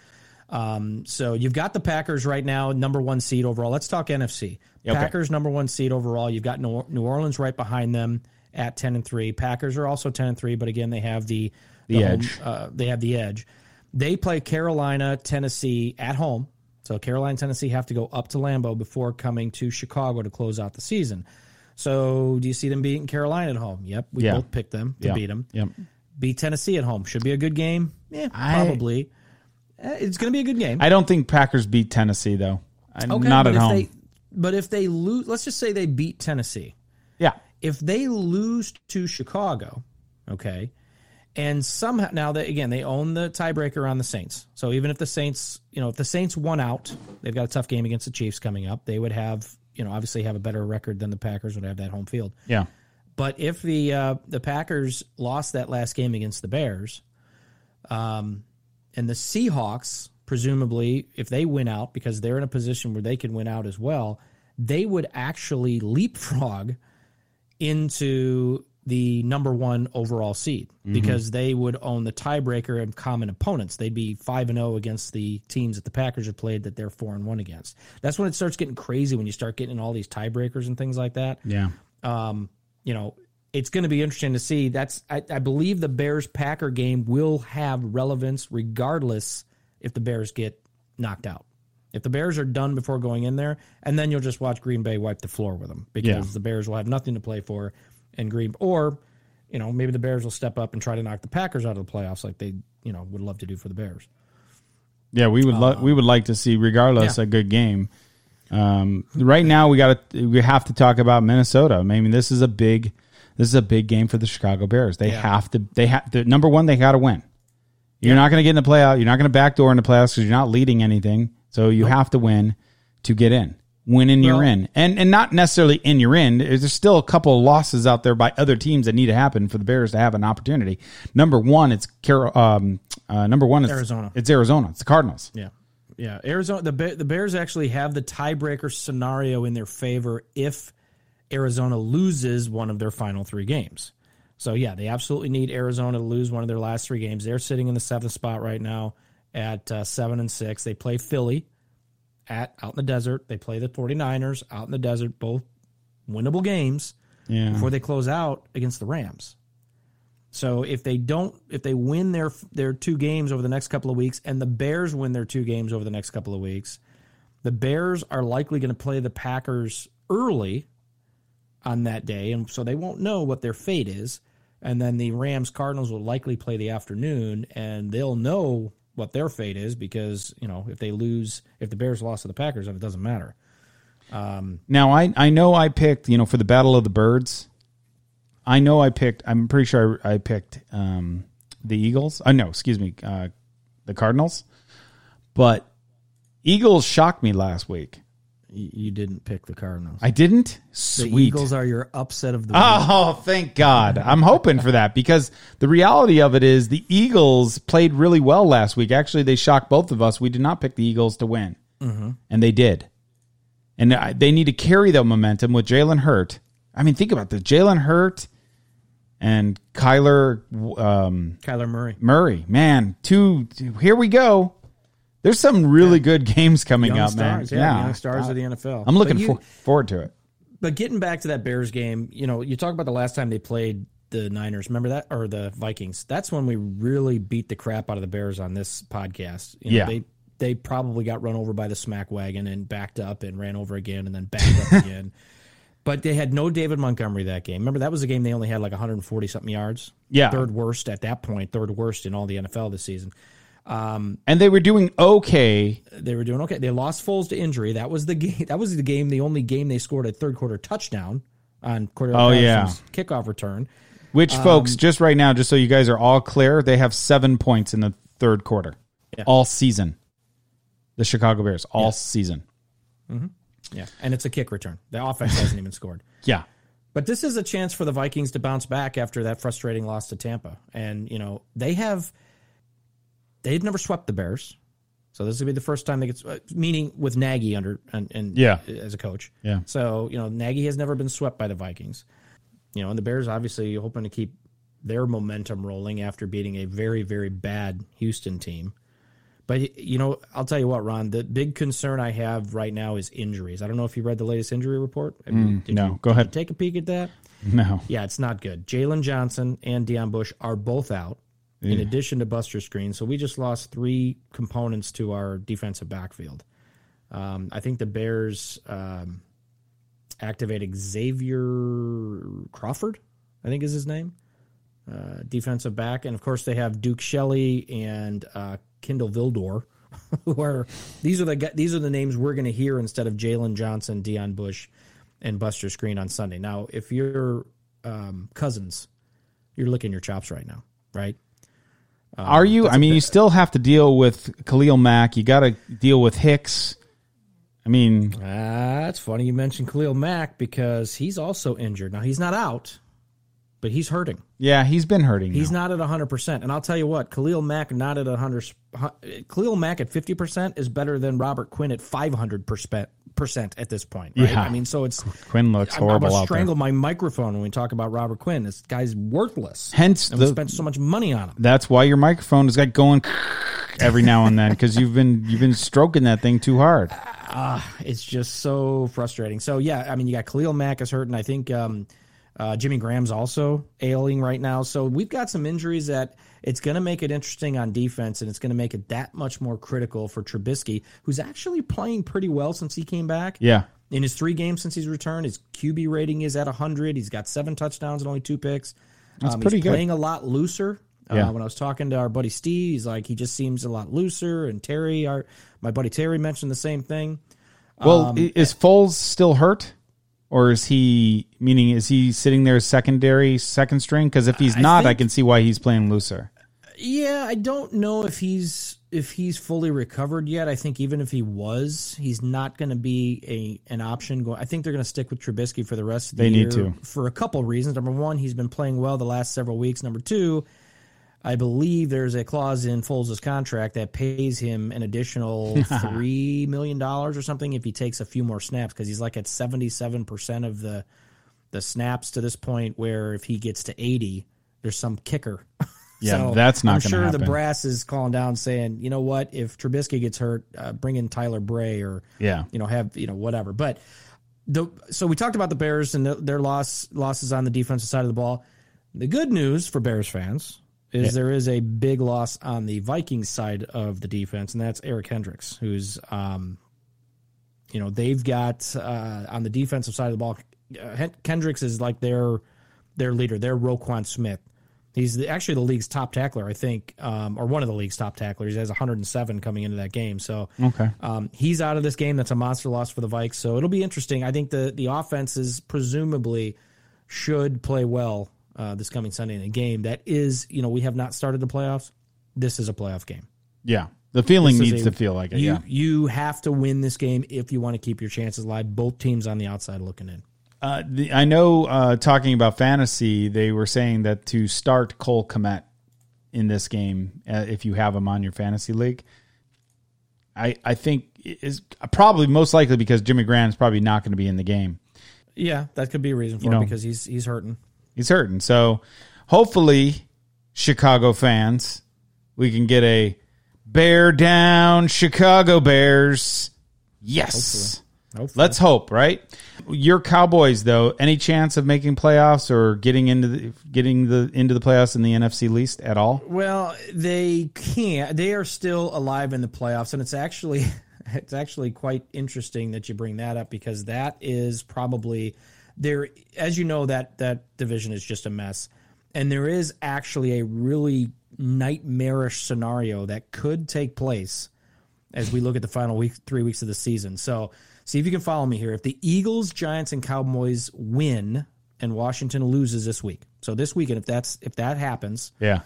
Um, so you've got the Packers right now, number one seed overall. Let's talk NFC. Okay. Packers number one seed overall. You've got New Orleans right behind them at ten and three. Packers are also ten and three, but again they have the The home- edge. uh, they have the edge. They play Carolina, Tennessee at home. So Carolina, Tennessee have to go up to Lambeau before coming to Chicago to close out the season. So do you see them beating Carolina at home? Yep, we Yeah. both picked them to Yeah. beat them. Yep. Beat Tennessee at home should be a good game. Yeah, I- probably. Eh, It's going to be a good game. I don't think Packers beat Tennessee though. I- Okay, not at home. They, but if they lose, let's just say they beat Tennessee. If they lose to Chicago, okay, and somehow now that again they own the tiebreaker on the Saints. So even if the Saints, you know, if the Saints won out, they've got a tough game against the Chiefs coming up. They would have, you know, obviously have a better record than the Packers would have that home field. Yeah. But if the uh, the Packers lost that last game against the Bears, um, and the Seahawks presumably, if they win out because they're in a position where they can win out as well, they would actually leapfrog into the number one overall seed because they would own the tiebreaker of common opponents. They'd be five and zero against the teams that the Packers have played that they're four and one against. That's when it starts getting crazy when you start getting in all these tiebreakers and things like that Yeah. um, you know, it's going to be interesting to see. That's I, I believe the Bears Packer game will have relevance regardless if the Bears get knocked out. If the Bears are done before going in there, and then you'll just watch Green Bay wipe the floor with them because Yeah. the Bears will have nothing to play for, and Green or you know maybe the Bears will step up and try to knock the Packers out of the playoffs like they you know would love to do for the Bears. Yeah, we would lo- we would like to see, regardless, yeah. a good game. Um, right now, we got to we have to talk about Minnesota. I mean, this is a big this is a big game for the Chicago Bears. They Yeah. have to they have the number one. They got to win. You're not going to get in the playoff. You're not going to backdoor in the playoffs because you're not leading anything. So you have to win to get in. Win and you're in, and and not necessarily in you're in. There's still a couple of losses out there by other teams that need to happen for the Bears to have an opportunity. Number one, it's Car- um, uh, number one is Arizona. It's Arizona. It's the Cardinals. Yeah, yeah. Arizona. The the Bears actually have the tiebreaker scenario in their favor if Arizona loses one of their final three games. So yeah, they absolutely need Arizona to lose one of their last three games. They're sitting in the seventh spot right now at uh, seven and six. They play Philly at out in the desert. They play the 49ers out in the desert. Both winnable games Yeah. before they close out against the Rams. So if they don't, if they win their their two games over the next couple of weeks, and the Bears win their two games over the next couple of weeks, the Bears are likely going to play the Packers early on that day, and so they won't know what their fate is. And then the Rams Cardinals will likely play the afternoon, and they'll know what their fate is because you know if they lose, if the Bears lost to the Packers, it doesn't matter. Now I I know I picked you know for the Battle of the Birds. I know I picked. I'm pretty sure I, I picked um, the Eagles. Oh know, excuse me, uh, the Cardinals. But Eagles shocked me last week. You, didn't pick the Cardinals. I didn't. the Eagles are your upset of the week. Oh, thank God. I'm hoping for that because the reality of it is the Eagles played really well last week. Actually, they shocked both of us. We did not pick the Eagles to win, and they did. And they need to carry that momentum with Jalen Hurts. I mean, think about this: Jalen Hurts and Kyler um, Kyler Murray. Murray. Man, two. Here we go. There's some really good games coming Young up, man. stars, yeah, young stars of the uh, NFL. I'm looking you- for, forward to it. But getting back to that Bears game, you know, you talk about the last time they played the Niners. Remember that, or the Vikings? That's when we really beat the crap out of the Bears on this podcast. You know, Yeah. they they probably got run over by the smack wagon and backed up and ran over again and then backed up [laughs] again. But they had no David Montgomery that game. Remember that was a game they only had like 140 something yards. Yeah. third worst at that point, third worst in all the NFL this season. And they were doing okay they were doing okay. They lost Foles to injury. That was the game. [laughs] That was the game. The only game they scored a third quarter touchdown on Cordell Oh, yeah. Kickoff return. Which, Um, folks, just right now, just so you guys are all clear, they have seven points in the third quarter, Yeah. all season. The Chicago Bears, all season. Yeah, and it's a kick return. The offense hasn't even scored. [laughs] Yeah, But this is a chance for the Vikings to bounce back after that frustrating loss to Tampa. And you know they have they've never swept the Bears, so this will be the first time they get swept, uh, meaning with Nagy under and, and Yeah. as a coach. Yeah. So you know Nagy has never been swept by the Vikings. You know, and the Bears obviously hoping to keep their momentum rolling after beating a very very bad Houston team. But you know, I'll tell you what, Ron. The big concern I have right now is injuries. I don't know if you read the latest injury report. Mm, did no. you- Go did you ahead. take a peek at that. no. Yeah, it's not good. Jaylon Johnson and Deon Bush are both out, in addition to Buster Skrine. So we just lost three components to our defensive backfield. Um, I think the Bears um, activated Xavier Crawford, I think is his name, uh, defensive back, and of course they have Duke Shelley and uh, Kindle Vildor, [laughs] who are these are the these are the names we're going to hear instead of Jaylon Johnson, Deon Bush, and Buster Skrine on Sunday. Now, if you're um, Cousins, you're licking your chops right now, right? Are you? I mean, you still have to deal with Khalil Mack. You got to deal with Hicks. I mean, Uh, it's funny you mentioned Khalil Mack because he's also injured. Now he's not out, but he's hurting. yeah, he's been hurting. He's now. not at 100%. And I'll tell you what, Khalil Mack not at 100 Khalil Mack at 50% is better than Robert Quinn at 500% percent at this point, right? Yeah. I mean, so it's Quinn looks I'm, I'm horrible gonna out strangle my microphone when we talk about Robert Quinn. This guy's worthless. Hence, and we spent so much money on him. that's why your microphone is like going [laughs] every now and then because you've been you've been stroking that thing too hard. It's just so frustrating. So yeah, I mean, you got Khalil Mack is hurt, and I think um, uh, Jimmy Graham's also ailing right now. So we've got some injuries that it's going to make it interesting on defense, and it's going to make it that much more critical for Trubisky, who's actually playing pretty well since he came back. Yeah, In his three games since he's returned, his QB rating is at 100. He's got seven touchdowns and only two picks. That's um, pretty he's good. Playing a lot looser. Yeah. Uh, when I was talking to our buddy Steve, he's like, he just seems a lot looser. And Terry, our my buddy Terry, mentioned the same thing. Well, Um, is Foles still hurt? Or is he, meaning, is he sitting there secondary, second string? Because if he's I not, I think- can see why he's playing looser. Yeah, I don't know if he's if he's fully recovered yet. I think even if he was, he's not going to be a an option. Going, I think they're going to stick with Trubisky for the rest of the They year. need to. for a couple reasons. Number one, he's been playing well the last several weeks. Number two, I believe there's a clause in Foles' contract that pays him an additional [laughs] three million dollars or something if he takes a few more snaps because he's like at seventy seven percent of the the snaps to this point. Where if he gets to eighty, there's some kicker. [laughs] Yeah, that's not I'm sure the brass is calling down saying, you know what, if Trubisky gets hurt, uh, bring in Tyler Bray or Yeah. you know have you know whatever. But the so we talked about the Bears and the, their loss losses on the defensive side of the ball. The good news for Bears fans is there is a big loss on the Vikings side of the defense, and that's Eric Kendricks, who's um, you know they've got uh, on the defensive side of the ball. Uh, Kendricks is like their their leader, their Roquan Smith. He's the, actually the league's top tackler, I think, um, or one of the league's top tacklers. He has 107 coming into that game. So Okay. um, he's out of this game. That's a monster loss for the Vikes. So it'll be interesting. I think the the offenses presumably should play well uh, this coming Sunday in a game that is, you know, we have not started the playoffs. This is a playoff game. Yeah. The feeling This needs a- to feel like it. You yeah. you have to win this game if you want to keep your chances alive. Both teams on the outside looking in. Uh, the, I know, uh, talking about fantasy, they were saying that to start Cole Kmet in this game, uh, if you have him on your fantasy league, I I think is probably most likely because Jimmy Graham's probably not going to be in the game. Yeah, that could be a reason for You it because he's he's hurting. He's hurting. So hopefully, Chicago fans, we can get a bear down Chicago Bears. Yes. Hopefully. Let's hope, right? Your Cowboys, though, any chance of making playoffs or getting into the getting the into the playoffs in the NFC least at all? Well, they can't. They are still alive in the playoffs, and it's actually [laughs] it's actually quite interesting that you bring that up because that is probably there. As you know, that that division is just a mess, and there is actually a really nightmarish scenario that could take place as we look at the final week, three weeks of the season. So, see if you can follow me here. If the Eagles, Giants, and Cowboys win, and Washington loses this week, so this weekend, if that's if that happens, Yeah.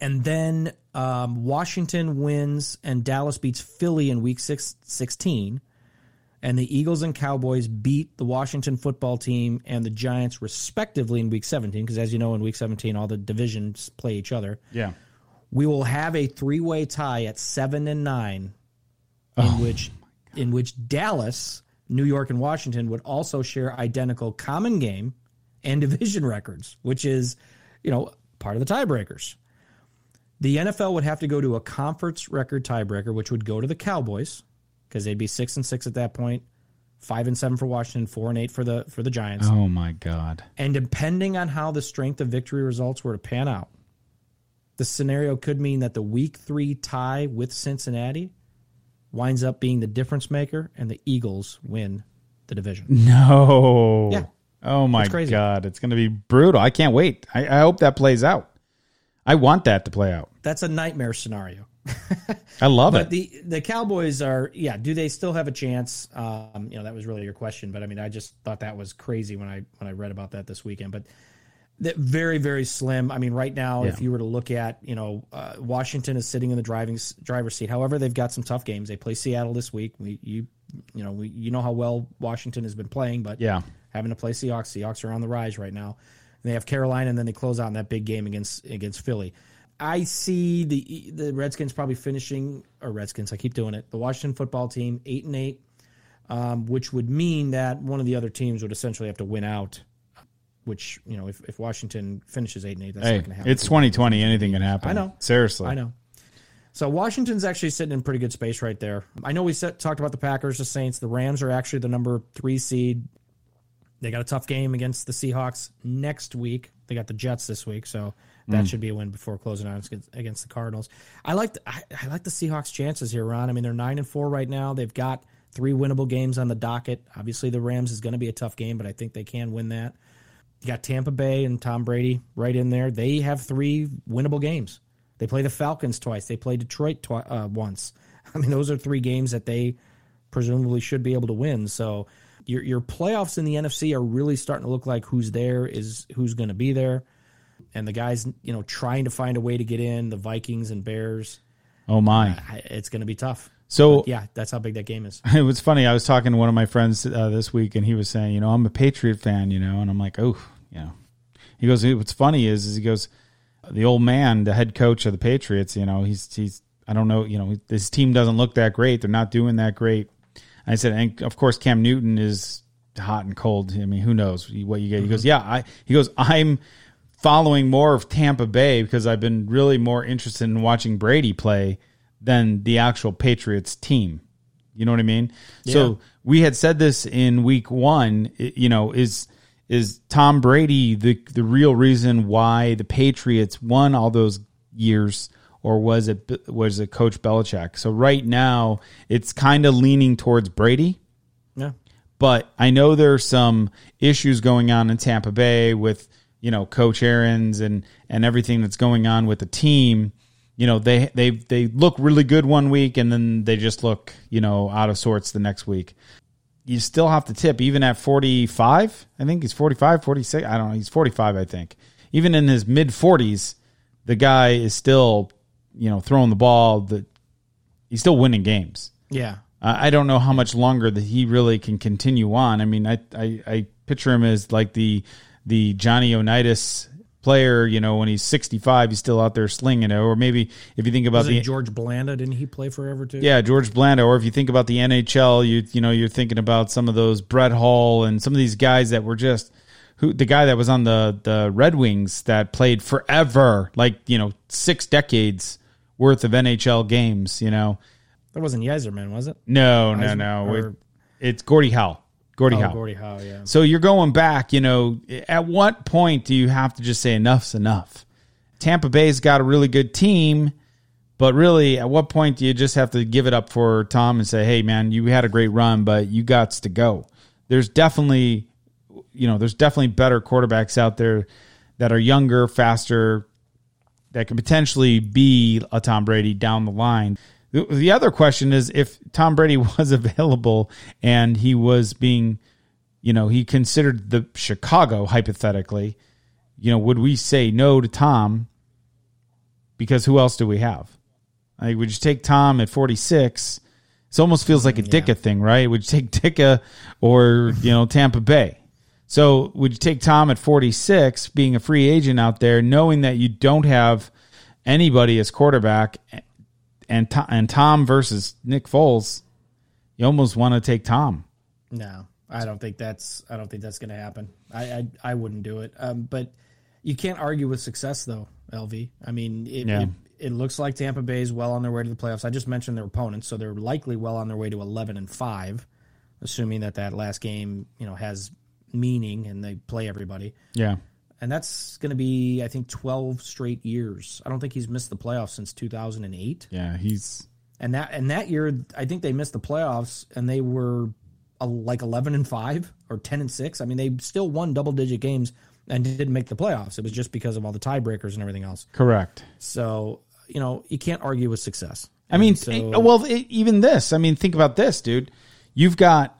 and then um, Washington wins and Dallas beats Philly in week six, 16. And the Eagles and Cowboys beat the Washington football team and the Giants respectively in week 17. Because as you know, in week 17, all the divisions play each other. Yeah. We will have a three way tie at seven and nine, in oh, which in which Dallas, New York, and Washington would also share identical common game and division records, which is, you know, part of the tiebreakers. The NFL would have to go to a conference record tiebreaker, which would go to the Cowboys because they'd be six and six at that point, five and seven for Washington, four and eight for the for the Giants. Oh my God. And depending on how the strength of victory results were to pan out, the scenario could mean that the week three tie with Cincinnati winds up being the difference maker and the Eagles win the division. [laughs] No. Yeah. Oh my It's. God. It's going to be brutal. I can't wait. I, I hope that plays out. I want that to play out. That's a nightmare scenario. [laughs] I love But it. the the Cowboys are yeah. Do they still have a chance? Um, you know that was really your question, but I mean I just thought that was crazy when I when I read about that this weekend. But that very very slim. I mean right now, if you were to look at you know uh, Washington is sitting in the driving driver's seat. However, they've got some tough games. They play Seattle this week. We you you know we, you know how well Washington has been playing, but Yeah. having to play Seahawks. Seahawks are on the rise right now. And they have Carolina, and then they close out in that big game against against Philly. I see the the Redskins probably finishing or Redskins. I keep doing it. The Washington football team eight and eight, um, which would mean that one of the other teams would essentially have to win out. Which you know, if, if Washington finishes eight and eight, that's Hey, not going to happen. it's 2020. Anything can happen. I know. Seriously. I know. So Washington's actually sitting in pretty good space right there. I know we set, talked about the Packers, the Saints. The Rams are actually the number three seed. They got a tough game against the Seahawks next week. They got the Jets this week, so that should be a win before closing out against, against the Cardinals. I like the, I, I like the Seahawks' chances here, Ron. I mean, they're nine and four right now. They've got three winnable games on the docket. Obviously, the Rams is going to be a tough game, but I think they can win that. You got Tampa Bay and Tom Brady right in there. They have three winnable games. They play the Falcons twice. They play Detroit twi- uh, once. [laughs] I mean, those are three games that they presumably should be able to win. So your your playoffs in the NFC are really starting to look like who's there is who's going to be there, and the guys you know trying to find a way to get in. The Vikings and Bears. Oh my! It's going to be tough. So but yeah, that's how big that game is. [laughs] It was funny. I was talking to one of my friends uh, this week, and he was saying, you know, I'm a Patriot fan, you know, and I'm like, oh, you know. He goes, what's funny is, is he goes, the old man, the head coach of the Patriots, you know, he's he's I don't know, you know, his team doesn't look that great. They're not doing that great. I said, and of course, Cam Newton is hot and cold. I mean, who knows what you get? Mm-hmm. He goes, mm-hmm. yeah, I. He goes, I'm following more of Tampa Bay because I've been really more interested in watching Brady play than the actual Patriots team. You know what I mean? Yeah. So we had said this in week one. You know, is is Tom Brady the the real reason why the Patriots won all those years, or was it was it Coach Belichick? So right now it's kind of leaning towards Brady. Yeah, but I know there's some issues going on in Tampa Bay with you know Coach Arians and and everything that's going on with the team you know they they they look really good one week and then they just look you know out of sorts the next week. You still have to tip even at 45 i think he's 45 46 i don't know he's 45 i think. Even in his mid 40s the guy is still you know throwing the ball the he's still winning games. Yeah. I don't know how much longer that he really can continue on. I mean i i, I picture him as like the the johnny unitas player, you know, when he's 65, he's still out there slinging it. Or maybe if you think about the George Blanda, didn't he play forever too? Yeah, George Blanda. Or if you think about the NHL, you you know, you're thinking about some of those Brett Hull and some of these guys that were just who the guy that was on the the Red Wings that played forever, like you know, six decades worth of NHL games. You know, that wasn't Yzerman, was it? No, no, no. Or, it's Gordie Howe. Gordie oh, Howe. Gordie Howe, yeah. So you're going back, you know, at what point do you have to just say enough's enough? Tampa Bay's got a really good team, but really at what point do you just have to give it up for Tom and say, "Hey man, you had a great run, but you got to go." There's definitely you know, there's definitely better quarterbacks out there that are younger, faster, that could potentially be a Tom Brady down the line. The other question is if Tom Brady [laughs] was available and he was being, you know, he considered the Chicago hypothetically, you know, would we say no to Tom? Because who else do we have? Like, would you take Tom at 46? It almost feels like a yeah. thing, right? Would you take Ditka or, you know, Tampa Bay? So would you take Tom at 46, being a free agent out there, knowing that you don't have anybody as quarterback and Tom, and Tom versus Nick Foles, you almost want to take Tom. No, I don't think that's I don't think that's going to happen. I, I, I wouldn't do it. Um, but you can't argue with success though, LV. I mean, it, yeah. it, it looks like Tampa Bay is well on their way to the playoffs. I just mentioned their opponents, so they're likely well on their way to eleven and five, assuming that that last game you know has meaning and they play everybody. Yeah and that's going to be I think 12 straight years. I don't think he's missed the playoffs since 2008. Yeah, he's and that and that year I think they missed the playoffs and they were uh, like 11 and 5 or 10 and 6. I mean, they still won double digit games and didn't make the playoffs. It was just because of all the tiebreakers and everything else. Correct. So, you know, you can't argue with success. I mean, so, well, even this. I mean, think about this, dude. You've got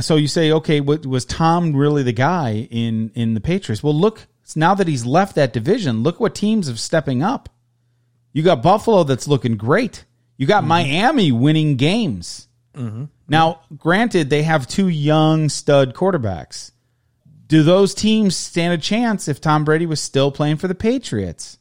so you say, okay, was Tom really the guy in in the Patriots? Well, look, now that he's left that division, look what teams are stepping up. You got Buffalo that's looking great. You got mm-hmm. Miami winning games. Mm-hmm. Now, granted, they have two young stud quarterbacks. Do those teams stand a chance if Tom Brady was still playing for the Patriots?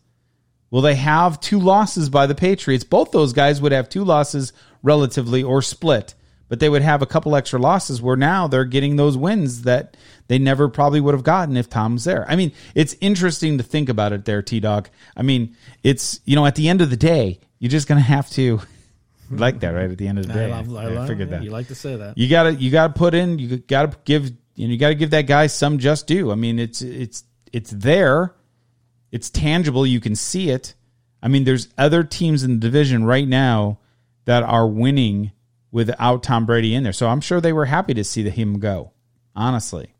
Will they have two losses by the Patriots? Both those guys would have two losses relatively or split but they would have a couple extra losses where now they're getting those wins that they never probably would have gotten if Tom's there. I mean, it's interesting to think about it there, T Dog. I mean, it's, you know, at the end of the day, you're just going to have to. [laughs] like that, right? At the end of the day, I, love, I, I love, figured yeah, that. You like to say that. You gotta, you gotta put in. You gotta give, you know, you gotta give that guy some just due. I mean, it's, it's, it's there. It's tangible. You can see it. I mean, there's other teams in the division right now that are winning without Tom Brady in there. So I'm sure they were happy to see him go, honestly.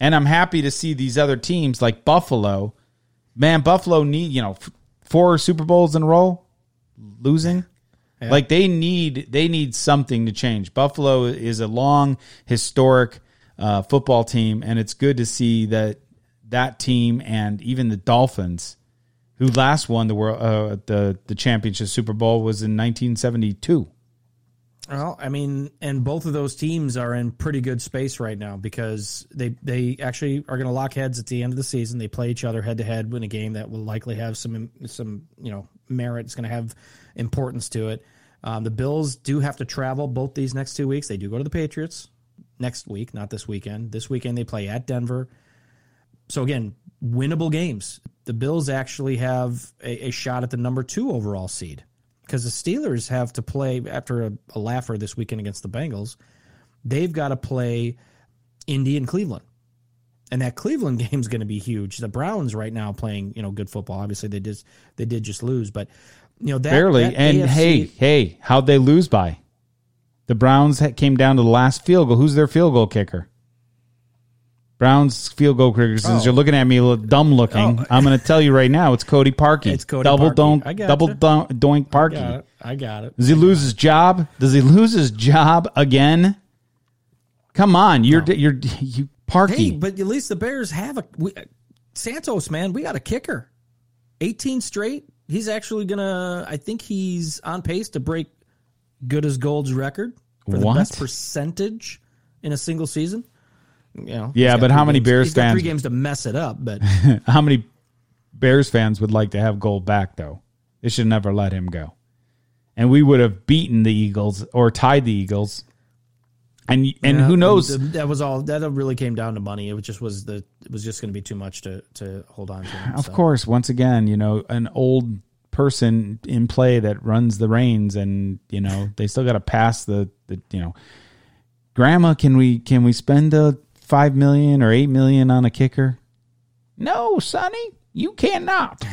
And I'm happy to see these other teams like Buffalo. Man, Buffalo need, you know, f- four Super Bowls in a row losing. Like they need they need something to change. Buffalo is a long historic uh, football team and it's good to see that that team and even the Dolphins who last won the world uh, the the championship Super Bowl was in 1972. Well, I mean, and both of those teams are in pretty good space right now because they they actually are going to lock heads at the end of the season. They play each other head to head in a game that will likely have some some you know merit. It's going to have importance to it. Um, the Bills do have to travel both these next two weeks. They do go to the Patriots next week, not this weekend. This weekend they play at Denver. So again, winnable games. The Bills actually have a, a shot at the number two overall seed because the Steelers have to play after a, a laugher this weekend against the Bengals. They've got to play Indy and Cleveland. And that Cleveland [laughs] game is going to be huge. The Browns right now playing, you know, good football. Obviously, they just they did just lose, but you know that Barely. that and AFC hey, hey, how'd they lose by? The Browns came down to the last field goal. Who's their field goal kicker? Browns field goal kicker. Since Oh. you're looking at me a little dumb looking, Oh. I'm going to tell you right now, it's Cody Parkey. It's Cody double Parkey. donk, I gotcha. double don- doink got it. I got it. Does he lose his job? Does he lose his job again? Come on, you're you're you Parkey. Hey, but at least the Bears have a we, Santos. Man, we got a kicker. Eighteen straight. He's actually gonna. I think he's on pace to break good as Gold's record for the What? best percentage in a single season. You know, Yeah, but how many games- Bears got Three fans- games to mess it up, but [laughs] How many Bears fans would like to have Gould back though? They should never let him go. And we would have beaten the Eagles or tied the Eagles. And and Yeah, who knows? that was all. That really came down to money. It was just was the. It was just going to be too much to to hold on to. Of so. course, once again, you know, an old person in play that runs the reins and, you know, they still got to pass the, the you know, grandma, can we can we spend a 5 million or 8 million on a kicker? No, Sonny, you cannot.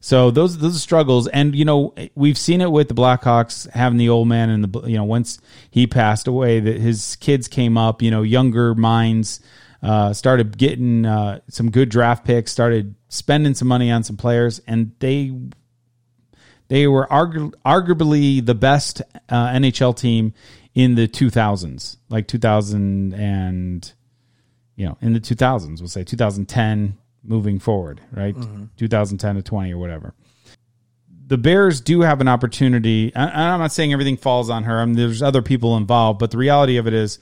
So those those are struggles, and you know we've seen it with the Blackhawks having the old man and the you know once he passed away, that his kids came up, you know younger minds uh, started getting uh, some good draft picks, started spending some money on some players, and they they were argu- arguably the best uh, NHL team in the 2000s, like 2000 and you know in the 2000s, we'll say 2010 moving forward, right? 2010 to 20 or whatever. The Bears do have an opportunity. and I'm not saying everything falls on her. I mean, there's other people involved, but the reality of it is,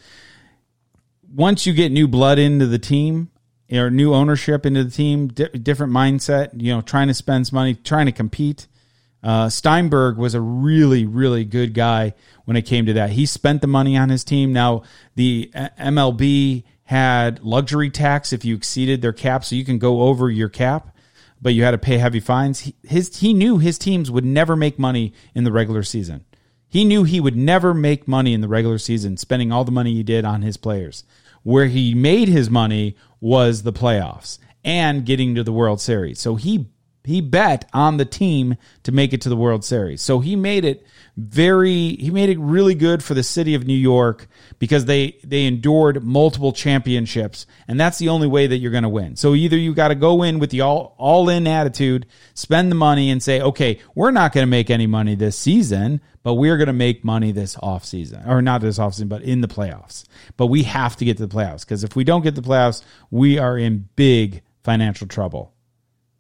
once you get new blood into the team or new ownership into the team, di- different mindset, you know, trying to spend some money, trying to compete. Uh, Steinberg was a really, really good guy when it came to that. He spent the money on his team. Now, the uh, MLB had luxury tax if you exceeded their cap, so you can go over your cap, but you had to pay heavy fines. He, his, he knew his teams would never make money in the regular season. He knew he would never make money in the regular season, spending all the money he did on his players. Where he made his money was the playoffs and getting to the World Series. So he he bet on the team to make it to the World Series. So he made it very he made it really good for the city of New York because they they endured multiple championships and that's the only way that you're going to win. So either you got to go in with the all all in attitude, spend the money and say, "Okay, we're not going to make any money this season, but we're going to make money this off season or not this off season, but in the playoffs. But we have to get to the playoffs because if we don't get the playoffs, we are in big financial trouble.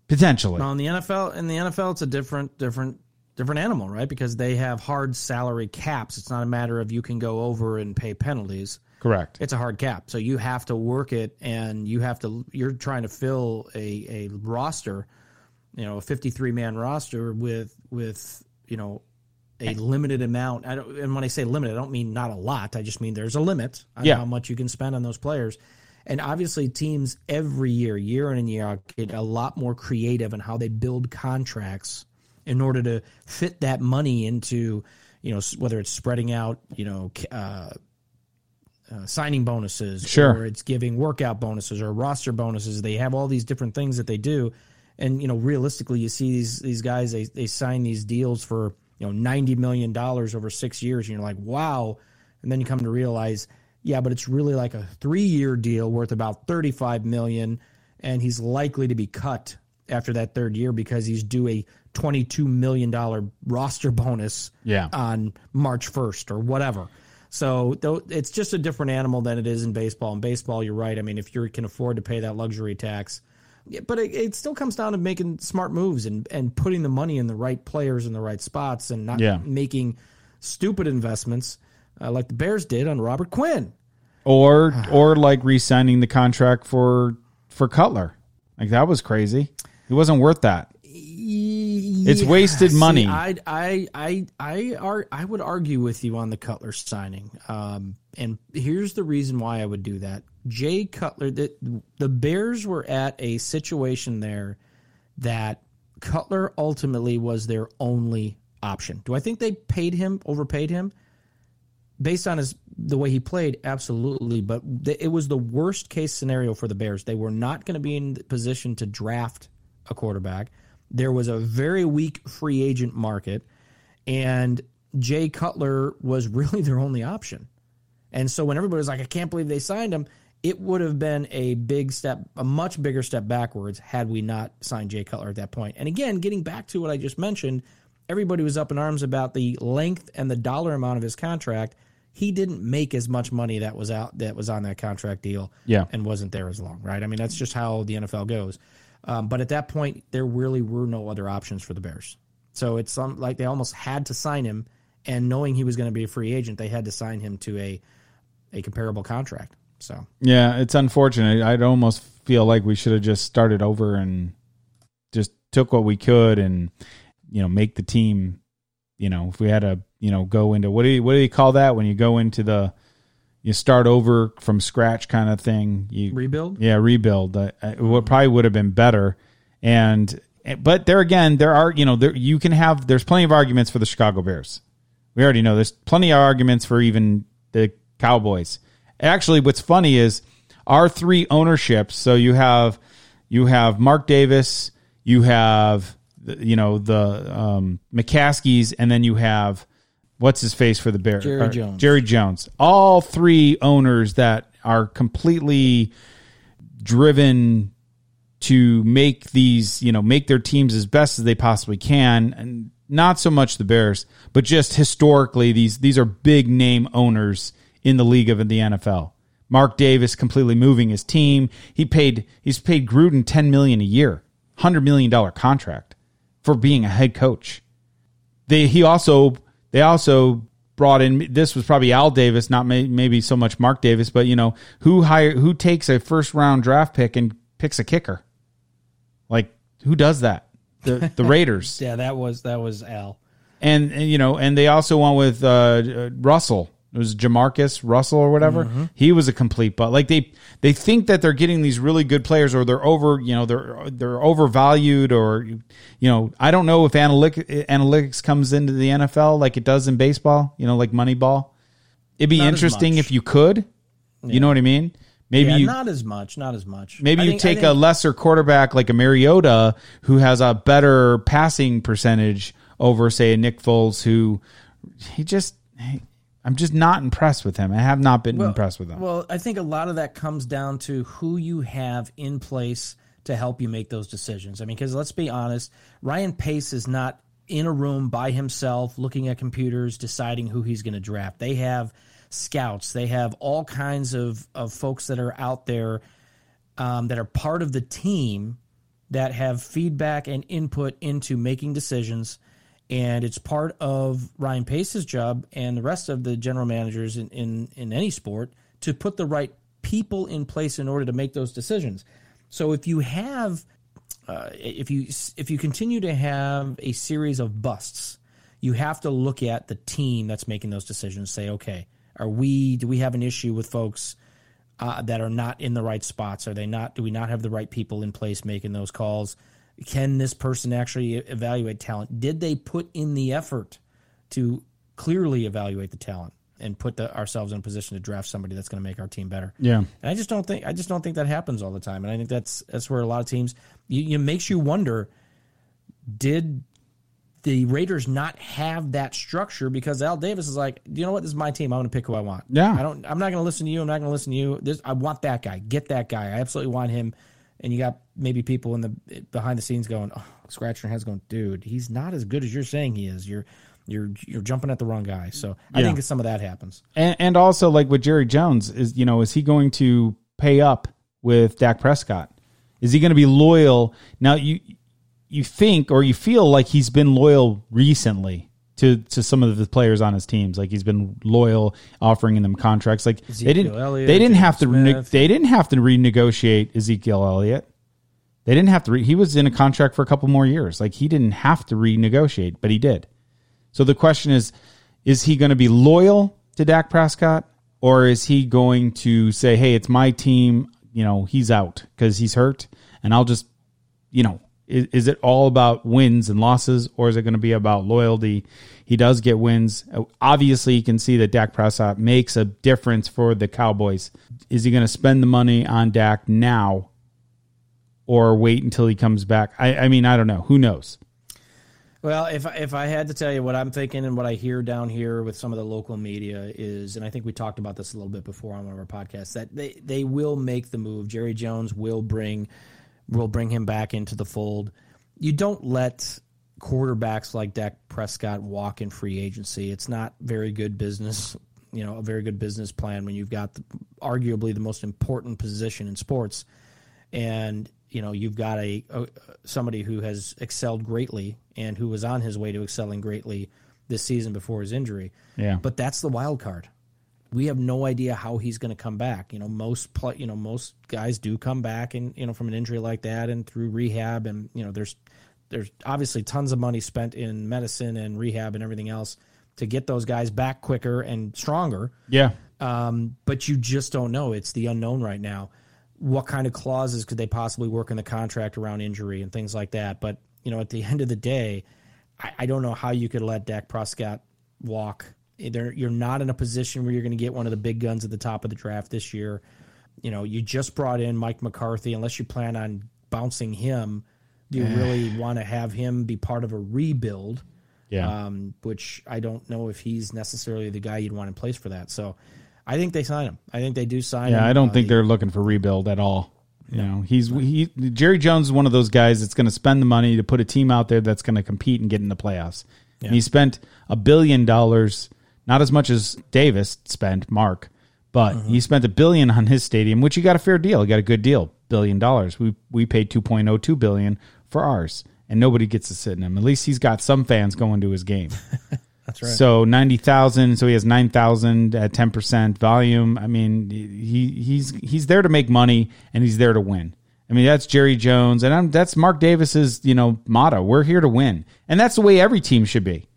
Potentially. Now in the NFL, in the NFL, it's a different, different, different animal, right? Because they have hard salary caps. It's not a matter of you can go over and pay penalties. Correct. It's a hard cap, so you have to work it, and you have to. You're trying to fill a, a roster, you know, a 53 man roster with with you know a limited amount. I don't, and when I say limited, I don't mean not a lot. I just mean there's a limit on Yeah. how much you can spend on those players. And obviously, teams every year, year in and year out, get a lot more creative in how they build contracts in order to fit that money into, you know, whether it's spreading out, you know, uh, uh, signing bonuses, Sure. or it's giving workout bonuses or roster bonuses. They have all these different things that they do, and you know, realistically, you see these these guys they they sign these deals for you know ninety million dollars over six years, and you're like, wow. And then you come to realize Yeah, but it's really like a three year deal worth about 35 million, and he's likely to be cut after that third year because he's due a 22 million dollar roster [laughs] bonus Yeah. on March 1st or whatever. So though it's just a different animal than it is in baseball. In baseball, you're right. I mean, if you can afford to pay that luxury tax, but it, it still comes down to making smart moves and, and putting the money in the right players in the right spots and not Yeah. making stupid investments uh, like the Bears did on Robert Quinn. Or or like re-signing the contract for for Cutler. Like that was crazy. He wasn't worth that. It's wasted money. I I I I I would argue with you on the Cutler signing. Um, and here's the reason why I would do that. Jay Cutler, the, the Bears were at a situation there that Cutler ultimately was their only option. Do I think they paid him, overpaid him? based on his the way he played, absolutely. But th- it was the worst case scenario for the Bears. They were not going to be in the position to draft a quarterback. There was a very weak free agent market, and Jay Cutler was [laughs] really their only option. And so when everybody was like, "I can't believe they signed him," it would have been a big step, a much bigger step backwards had we not signed Jay Cutler at that point. And again, getting back to what I just mentioned, everybody was up in arms about the length and the dollar amount of his contract. He didn't make as much money that was out that was on that contract deal, Yeah. and wasn't there as long, right? I mean, that's just how the NFL goes. Um, but at that point, there really were no other options for the Bears. So it's some like they almost had to sign him, and knowing he was going to be a free agent, they had to sign him to a a comparable contract. So Yeah, it's unfortunate. I'd almost feel like we should have just started over and just took what we could and you know make the team. You know, if we had to, you know, go into what do you what do you call that when you go into the you start over from scratch kind of thing. You rebuild. yeah, rebuild. Uh, what probably would have been better. And but there again, there are you know there you can have there's plenty of arguments for the Chicago Bears. We already know there's plenty of arguments for even the Cowboys. Actually, what's funny is our three ownerships. So you have you have Mark Davis, you have you know the um, McCaskeys, and then you have what's his face for the Bears, Jerry Jones. Jerry Jones. All three owners that are completely driven to make these, you know, make their teams as best as they possibly can, and not so much the Bears, but just historically, these these are big name owners in the league of the NFL. Mark Davis completely moving his team. He paid he's paid Gruden ten million a year, hundred million dollar contract for being a head coach. They he also they also brought in this was probably Al Davis, not may, maybe so much Mark Davis, but you know who hire who takes a first round draft pick and picks a kicker. Like who does that? The the [laughs] Raiders Yeah, that was that was Al. and, and, you know and they also went with uh, uh, Russell. It was Jamarcus Russell or whatever. Mm-hmm. He was a complete but like they they think that they're getting these really good players or they're over you know they're they're overvalued or you know I don't know if analytic, analytics comes into the NFL like it does in baseball. You know like Moneyball. It'd be Not interesting if you could. You know what I mean? Maybe Yeah, you not as much, not as much. Maybe I you think- take a lesser quarterback like a Mariota who has a better passing percentage over, say, a Nick Foles who he just, I'm just not impressed with him. I have not been impressed with him. Well, I think a lot of that comes down to who you have in place to help you make those decisions. I mean, because let's be honest, Ryan Pace is not in a room by himself looking at computers deciding who he's going to draft. They have scouts, they have all kinds of, of folks that are out there um, that are part of the team that have feedback and input into making decisions. And it's part of Ryan Pace's job and the rest of the general managers in, in, in any sport to put the right people in place in order to make those decisions. So if you have, uh, if you if you continue to have a series of busts, you have to look at the team that's making those decisions. Say, okay, are we do we have an issue with folks uh, that are not in the right spots? Are they not? Do we not have the right people in place making those calls? Can this person actually evaluate talent? Did they put in the effort to clearly evaluate the talent and put the, ourselves in a position to draft somebody that's going to make our team better? yeah. And I just don't think I just don't think that happens all the time. And I think that's that's where a lot of teams you, it makes you wonder: Did the Raiders not have that structure because Al Davis is like, you know what, this is my team. I'm going to pick who I want. Yeah. I don't. I'm not going to listen to you. I'm not going to listen to you. This, I want that guy. Get that guy. I absolutely want him. And you got maybe people in the behind the scenes going, oh, scratching their heads, going, dude, he's not as good as you're saying he is. You're you're you're jumping at the wrong guy. So I Yeah. think some of that happens. And, and also, like with Jerry Jones, is you know, is he going to pay up with Dak Prescott? Is he going to be loyal? Now you you think or you feel like he's been loyal recently to to some of the players on his teams. Like he's been loyal, offering them contracts. Like they didn't Elliott, they didn't James have to they didn't have to renegotiate Ezekiel Elliott. They didn't have to. Re- he was in a contract for a couple more years. Like he didn't have to renegotiate, but he did. So the question is, is he going to be loyal to Dak Prescott or is he going to say, "Hey, it's my team, you know, he's out because he's hurt and I'll just, you know, is, is it all about wins and losses or is it going to be about loyalty? He does get wins. Obviously, you can see that Dak Prescott makes a difference for the Cowboys. Is he going to spend the money on Dak now or wait until he comes back? I, I mean, I don't know. Who knows? Well, if if I had to tell you what I'm thinking and what I hear down here with some of the local media is, and I think we talked about this a little bit before on one of our podcasts, that they they will make the move. Jerry Jones will bring will bring him back into the fold. You don't let quarterbacks like Dak Prescott walk in free agency. It's not very good business. You know, a very good business plan when you've got the, arguably the most important position in sports and you know you've got a, a somebody who has excelled greatly and who was on his way to excelling greatly this season before his injury. Yeah. But that's the wild card. We have no idea how he's going to come back. You know, most you know most guys do come back and you know from an injury like that and through rehab and you know there's there's obviously tons of money spent in medicine and rehab and everything else to get those guys back quicker and stronger Yeah. um, but you just don't know. It's the unknown right now. What kind of clauses could they possibly work in the contract around injury and things like that? But you know, at the end of the day, I, I don't know how you could let Dak Prescott walk. They're, you're not in a position where you're going to get one of the big guns at the top of the draft this year. You know, you just brought in Mike McCarthy. Unless you plan on bouncing him, do you really want to have him be part of a rebuild? Yeah. um, which I don't know if he's necessarily the guy you'd want in place for that. So I think they sign him. I think they do sign him. Yeah, I don't Uh, think they're looking for rebuild at all. You know, he's he Jerry Jones is one of those guys that's going to spend the money to put a team out there that's going to compete and get in the playoffs. And he spent a billion dollars, not as much as Davis spent, Mark, but he mm-hmm. spent a billion on his stadium, which he got a fair deal. He got a good deal, billion dollars. We we paid two point oh two billion for ours, and nobody gets to sit in him. At least he's got some fans going to his game. [laughs] That's right. So ninety thousand. So he has nine thousand at ten percent volume. I mean, he he's he's there to make money and he's there to win. I mean, that's Jerry Jones, and I'm, that's Mark Davis's you know motto. We're here to win, and that's the way every team should be,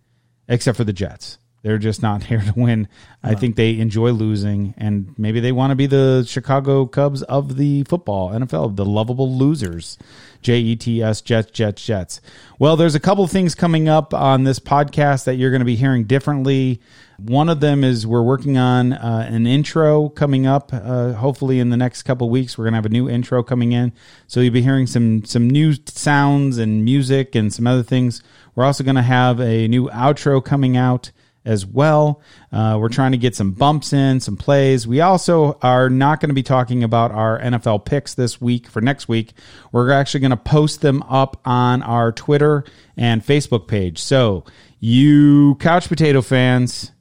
except for the Jets. They're just not [laughs] here to win. I think they enjoy losing, and maybe they want to be the Chicago Cubs of the football NFL, the lovable losers. J E T S Jets Jets Jets. Well, there's a couple things coming up on this podcast that you're going to be hearing differently. One of them is we're working on uh, an intro coming up. Uh, hopefully, in the next couple weeks, we're going to have a new intro coming in. So you'll be hearing some some new sounds and music and some other things. We're also going to have a new outro coming out as well. Uh, we're trying to get some bumps in, some plays. We also are not going to be talking about our NFL picks this week for next week. We're actually going to post them up on our Twitter and Facebook page. So, you couch potato fans,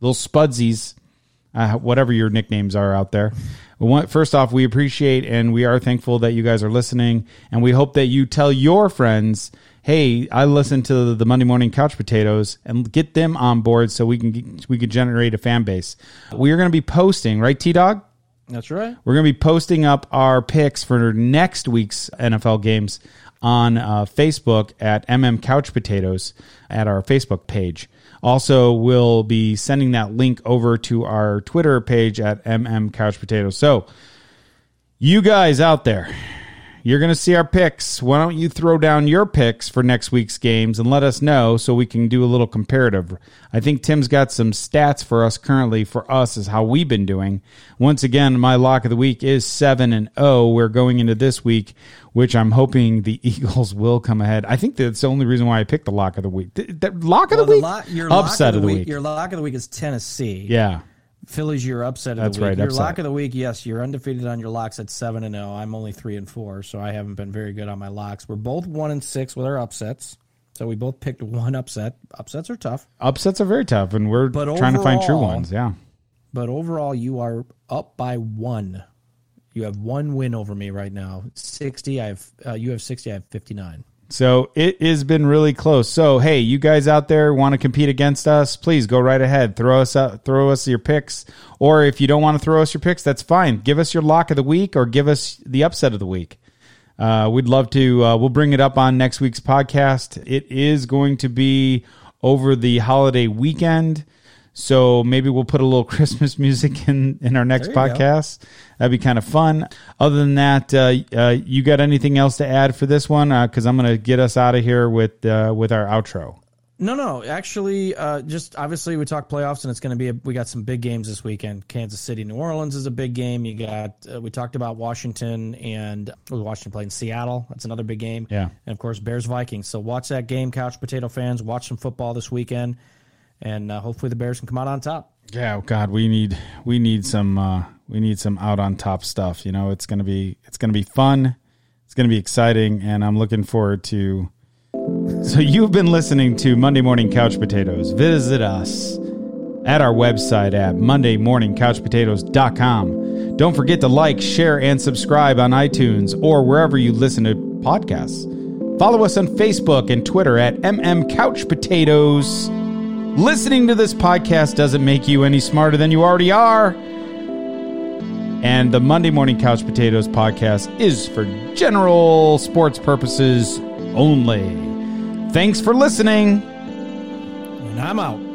little spudsies, uh, whatever your nicknames are out there. First off, we appreciate and we are thankful that you guys are listening, and we hope that you tell your friends, "Hey, I listen to the Monday Morning Couch Potatoes," and get them on board so we can get- we can generate a fan base. We are going to be posting, right, T Dog? That's right. We're going to be posting up our picks for next week's NFL games on uh, Facebook at MM Couch Potatoes at our Facebook page. Also, we'll be sending that link over to our Twitter page at MM Couch Potatoes. So, you guys out there, you're going to see our picks. Why don't you throw down your picks for next week's games and let us know so we can do a little comparative? I think Tim's got some stats for us currently for us is how we've been doing. Once again, my lock of the week is 7 and 0. We're going into this week which I'm hoping the [laughs] Eagles will come ahead. I think that's the only reason why I picked the lock of the week. The, the lock of Well, the the week, lo- your upset lock of the week. Your lock of the week is Tennessee. yeah, Philly's your upset of That's the week. right, Your upset. lock of the week, yes, you're undefeated on your locks at seven and zero. I'm only three and four, so I haven't been very good on my locks. We're both one and six with our upsets, so we both picked one upset. Upsets are tough, upsets are very tough, and we're But trying to find true ones. Yeah. but overall, you are up by one. You have one win over me right now. Sixty. I have. Uh, you have sixty. I have fifty nine. So it has been really close. So hey, you guys out there want to compete against us? Please go right ahead. Throw us out, throw us your picks, or if you don't want to throw us your picks, that's fine. Give us your lock of the week or give us the upset of the week. Uh, we'd love to. Uh, we'll bring it up on next week's podcast. It is going to be over the holiday weekend. So maybe we'll put a little [laughs] Christmas music in, in our next you go. podcast. That'd be kind of fun. Other than that, uh, uh, you got anything else to add for this one? Because I'm going to get us out of here with uh, with our outro. No, no. Actually, uh, just obviously we talk playoffs, and it's going to be. A, we got some big games this weekend. Kansas City, New Orleans is a big game. You got. Uh, we talked about Washington and Washington playing Seattle. That's another big game. Yeah. And of course, Bears Vikings. So watch that game, couch potato fans. Watch some football this weekend, and uh, hopefully the Bears can come out on top. Yeah, oh God, we need we need some uh, we need some out on top stuff. You know, it's gonna be it's gonna be fun. It's gonna be exciting, and I'm looking forward to. So you've been listening to Monday Morning Couch Potatoes. Visit us at our website at mondaymorningcouchpotatoes.com. Don't forget to like, share, and subscribe on iTunes or wherever you listen to podcasts. Follow us on Facebook and Twitter at MM Couch Potatoes. Listening to this podcast doesn't make you any smarter than you already are. And the Monday Morning Couch Potatoes podcast is for general sports purposes only. Thanks for listening. And I'm out.